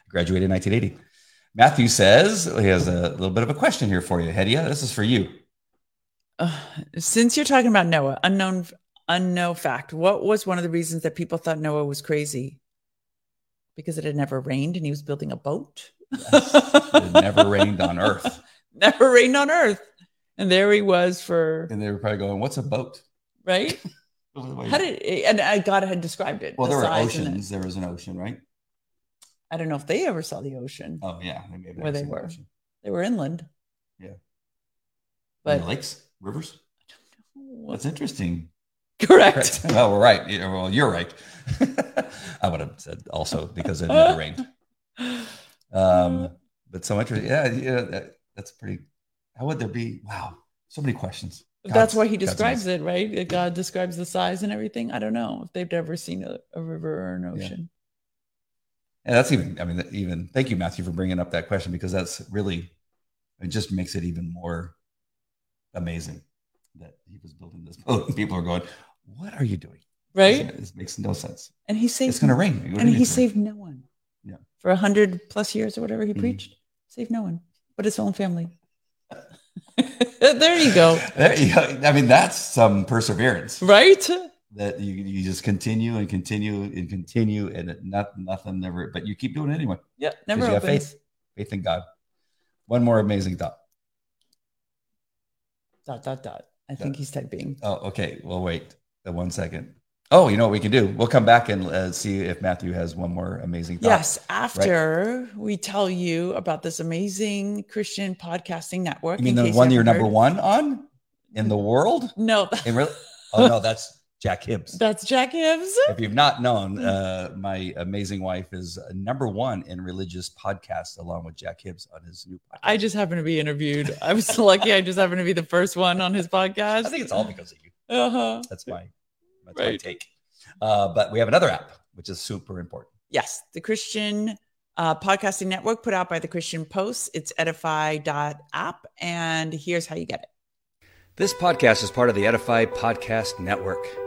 [SPEAKER 1] Graduated in 1980. Matthew says he has a little bit of a question here for you, Hedia. This is for you.
[SPEAKER 2] uh, since you're talking about noah unknown unknown fact what was one of the reasons that people thought noah was crazy because it had never rained and he was building a boat
[SPEAKER 1] It never rained on earth.
[SPEAKER 2] never rained on earth and there he was for
[SPEAKER 1] And they were probably going, What's a boat?
[SPEAKER 2] right How did and I God had described it.
[SPEAKER 1] well,
[SPEAKER 2] the
[SPEAKER 1] there were
[SPEAKER 2] size and the-
[SPEAKER 1] oceans. There was an ocean, right?
[SPEAKER 2] I don't know if they ever saw the ocean.
[SPEAKER 1] Oh, yeah. They may have
[SPEAKER 2] Where they
[SPEAKER 1] seen the
[SPEAKER 2] were. They were inland. Yeah. But
[SPEAKER 1] the lakes, rivers.
[SPEAKER 2] Well,
[SPEAKER 1] That's interesting.
[SPEAKER 2] correct.
[SPEAKER 1] well, we're right. Yeah, Well, you're right. I would have said also because it never rained. Um, but so interesting. Yeah, yeah. That, that's pretty. How would there be? Wow, so many questions.
[SPEAKER 2] That's
[SPEAKER 1] God's-
[SPEAKER 2] why he describes
[SPEAKER 1] amazing.
[SPEAKER 2] it, right? God describes the size and everything. I don't know if they've ever seen a, a river or an
[SPEAKER 1] Yeah. And that's even. I mean, even. Thank you, Matthew, for bringing up that question because that's really. It just makes it even more amazing that he was building this boat and people are going, "What are you doing?
[SPEAKER 2] Right?
[SPEAKER 1] This makes no sense.
[SPEAKER 2] And he saved
[SPEAKER 1] It's going to rain. What do you
[SPEAKER 2] and he saved no one.
[SPEAKER 1] Yeah.
[SPEAKER 2] For a hundred plus years or whatever he
[SPEAKER 1] Mhm.
[SPEAKER 2] preached, saved no one but his own family. there you go.
[SPEAKER 1] There you go. I mean, that's some perseverance.
[SPEAKER 2] Right?
[SPEAKER 1] That you, you just continue and continue and continue and it, not, nothing never but you keep doing it anyway.
[SPEAKER 2] Yeah. Never
[SPEAKER 1] you have faith. faith in god. One more amazing thought.
[SPEAKER 2] Dot dot dot. I think he's typing.
[SPEAKER 1] oh okay. Well wait. Uh, one second. Oh you know what we can do? We'll come back and uh, see if matthew has one more amazing thought.
[SPEAKER 2] Yes, after we tell you about this amazing Christian podcasting network.
[SPEAKER 1] you mean the one
[SPEAKER 2] you
[SPEAKER 1] you're
[SPEAKER 2] haven't
[SPEAKER 1] number one on in the world?
[SPEAKER 2] No,
[SPEAKER 1] in real oh no that's jack hibbs
[SPEAKER 2] that's Jack Hibbs.
[SPEAKER 1] if you've not known, uh, my amazing wife is uh, number one in religious podcasts, along with Jack Hibbs on his new podcast.
[SPEAKER 2] I just happened to be interviewed. I was so lucky. I just happened to be the first one on his podcast.
[SPEAKER 1] I think it's all because of you.
[SPEAKER 2] uh-huh.
[SPEAKER 1] That's my that's my take. Uh, but we have another app, which is super important.
[SPEAKER 2] Yes, the Christian uh, podcasting network put out by the Christian Post. It's edify.app. And here's how you get it.
[SPEAKER 1] This podcast is part of the Edify Podcast Network.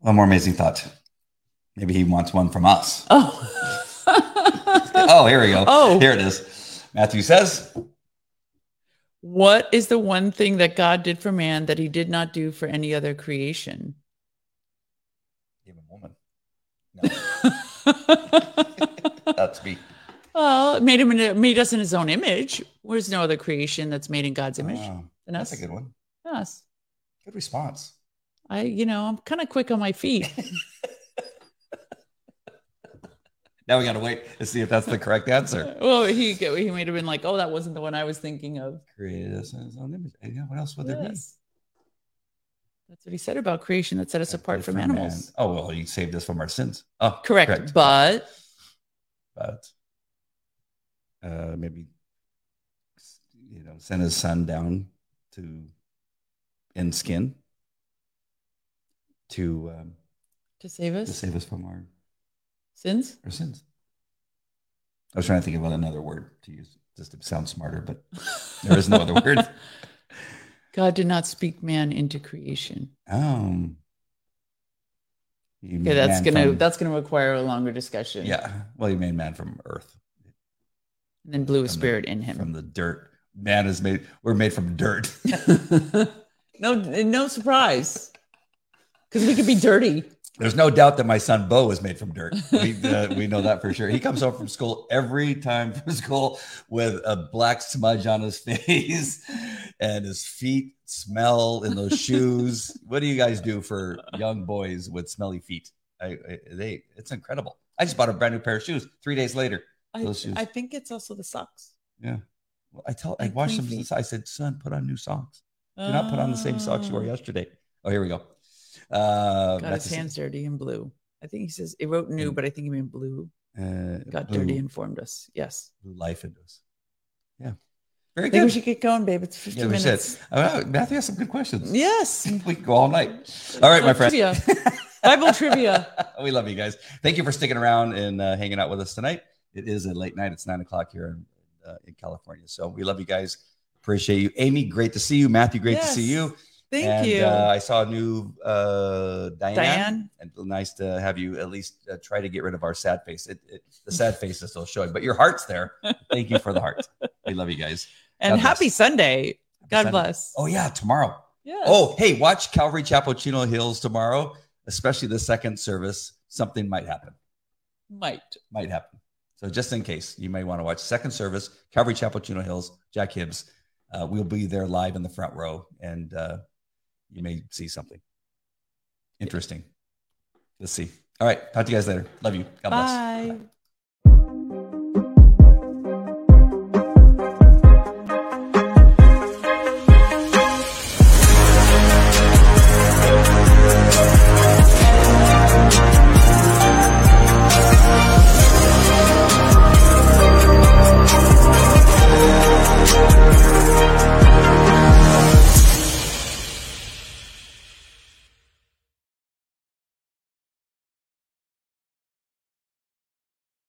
[SPEAKER 1] One more amazing thought. Maybe he wants one from us.
[SPEAKER 2] Oh.
[SPEAKER 1] Oh, here we go.
[SPEAKER 2] Oh.
[SPEAKER 1] here it is. Matthew says,
[SPEAKER 2] what is the one thing that God did for man that he did not do for any other creation?
[SPEAKER 1] "Give him a woman." No, that's me.
[SPEAKER 2] well, it made him in, made us in his own image. There's no other creation that's made in God's image
[SPEAKER 1] ah,
[SPEAKER 2] than
[SPEAKER 1] that's
[SPEAKER 2] us.
[SPEAKER 1] a good one.
[SPEAKER 2] Yes.
[SPEAKER 1] Good response.
[SPEAKER 2] I, you know, I'm kind of quick on my feet.
[SPEAKER 1] Now we got to wait to see if that's the correct answer.
[SPEAKER 2] well, he he might have been like, "Oh, that wasn't the one I was thinking of."
[SPEAKER 1] Created us in his own image. Yeah, what else would there be?
[SPEAKER 2] That's what he said about creation that set us apart from
[SPEAKER 1] man.
[SPEAKER 2] animals.
[SPEAKER 1] Oh well, he saved us from our sins. Oh,
[SPEAKER 2] Correct. But
[SPEAKER 1] but uh, maybe you know send his son down to in skin to um,
[SPEAKER 2] to save us to
[SPEAKER 1] save us from our,
[SPEAKER 2] sins.
[SPEAKER 1] our sins. I was trying to think of another word to use just to sound smarter, but there is no other word.
[SPEAKER 2] God did not speak man into creation.
[SPEAKER 1] Um,
[SPEAKER 2] Okay, that's gonna
[SPEAKER 1] from-
[SPEAKER 2] that's gonna require a longer discussion.
[SPEAKER 1] yeah. Well, he made man from earth,
[SPEAKER 2] And then blew a
[SPEAKER 1] From the-
[SPEAKER 2] spirit in him.
[SPEAKER 1] from the dirt. Man is made. We're made from dirt.
[SPEAKER 2] no, no surprise. Because we could be dirty.
[SPEAKER 1] There's no doubt that my son Bo is made from dirt. We, uh, we know that for sure. He comes home from school every time from school with a black smudge on his face and his feet smell in those shoes. What do you guys do for young boys with smelly feet? I, I, they, it's incredible. I just bought a brand new pair of shoes three days later.
[SPEAKER 2] I,
[SPEAKER 1] Those shoes.
[SPEAKER 2] I think it's also the socks.
[SPEAKER 1] Yeah. Well, I tell, I
[SPEAKER 2] Like
[SPEAKER 1] washed
[SPEAKER 2] clean
[SPEAKER 1] them. I said, son, put on new socks. Do not put on the same socks you wore
[SPEAKER 2] Oh.
[SPEAKER 1] yesterday. Oh, here we go. Uh,
[SPEAKER 2] Got his hands dirty in blue. I think he says he wrote new, but I think he meant blue.
[SPEAKER 1] uh,
[SPEAKER 2] Got
[SPEAKER 1] blue-
[SPEAKER 2] dirty, informed us. Yes.
[SPEAKER 1] blue life into us. Yeah. Very
[SPEAKER 2] think we should get going, babe. It's 50
[SPEAKER 1] Yeah, we should.
[SPEAKER 2] minutes.
[SPEAKER 1] Uh, Matthew has some good questions.
[SPEAKER 2] Yes.
[SPEAKER 1] We can go all night. All right, my friend.
[SPEAKER 2] Trivia. Bible trivia.
[SPEAKER 1] we love you guys. Thank you for sticking around and uh, hanging out with us tonight. It is a late night. It's nine o'clock here in, uh, in California. So we love you guys. Appreciate you. Amy, great to see you. Matthew, great
[SPEAKER 2] Yes.
[SPEAKER 1] to see you.
[SPEAKER 2] Thank
[SPEAKER 1] and,
[SPEAKER 2] you.
[SPEAKER 1] Uh, I saw a new uh, Diane.
[SPEAKER 2] Diane.
[SPEAKER 1] And nice to have you at least uh, try to get rid of our sad face. It, it, the sad face is still showing, but your heart's there. Thank you for the heart. We love you guys.
[SPEAKER 2] And
[SPEAKER 1] God bless.
[SPEAKER 2] happy Sunday. God
[SPEAKER 1] Sunday.
[SPEAKER 2] bless.
[SPEAKER 1] Oh yeah, tomorrow.
[SPEAKER 2] Yeah.
[SPEAKER 1] Oh, hey, watch Calvary Chapel Chino Hills tomorrow, especially the second service. Something might happen.
[SPEAKER 2] might.
[SPEAKER 1] Might happen. So just in case, you may want to watch second service, Calvary Chapel Chino Hills, Jack Hibbs. Uh, we'll be there live in the front row, and uh, you may see something interesting. Let's see. All right. Talk to you guys later. Love you. God bless.
[SPEAKER 2] Bye.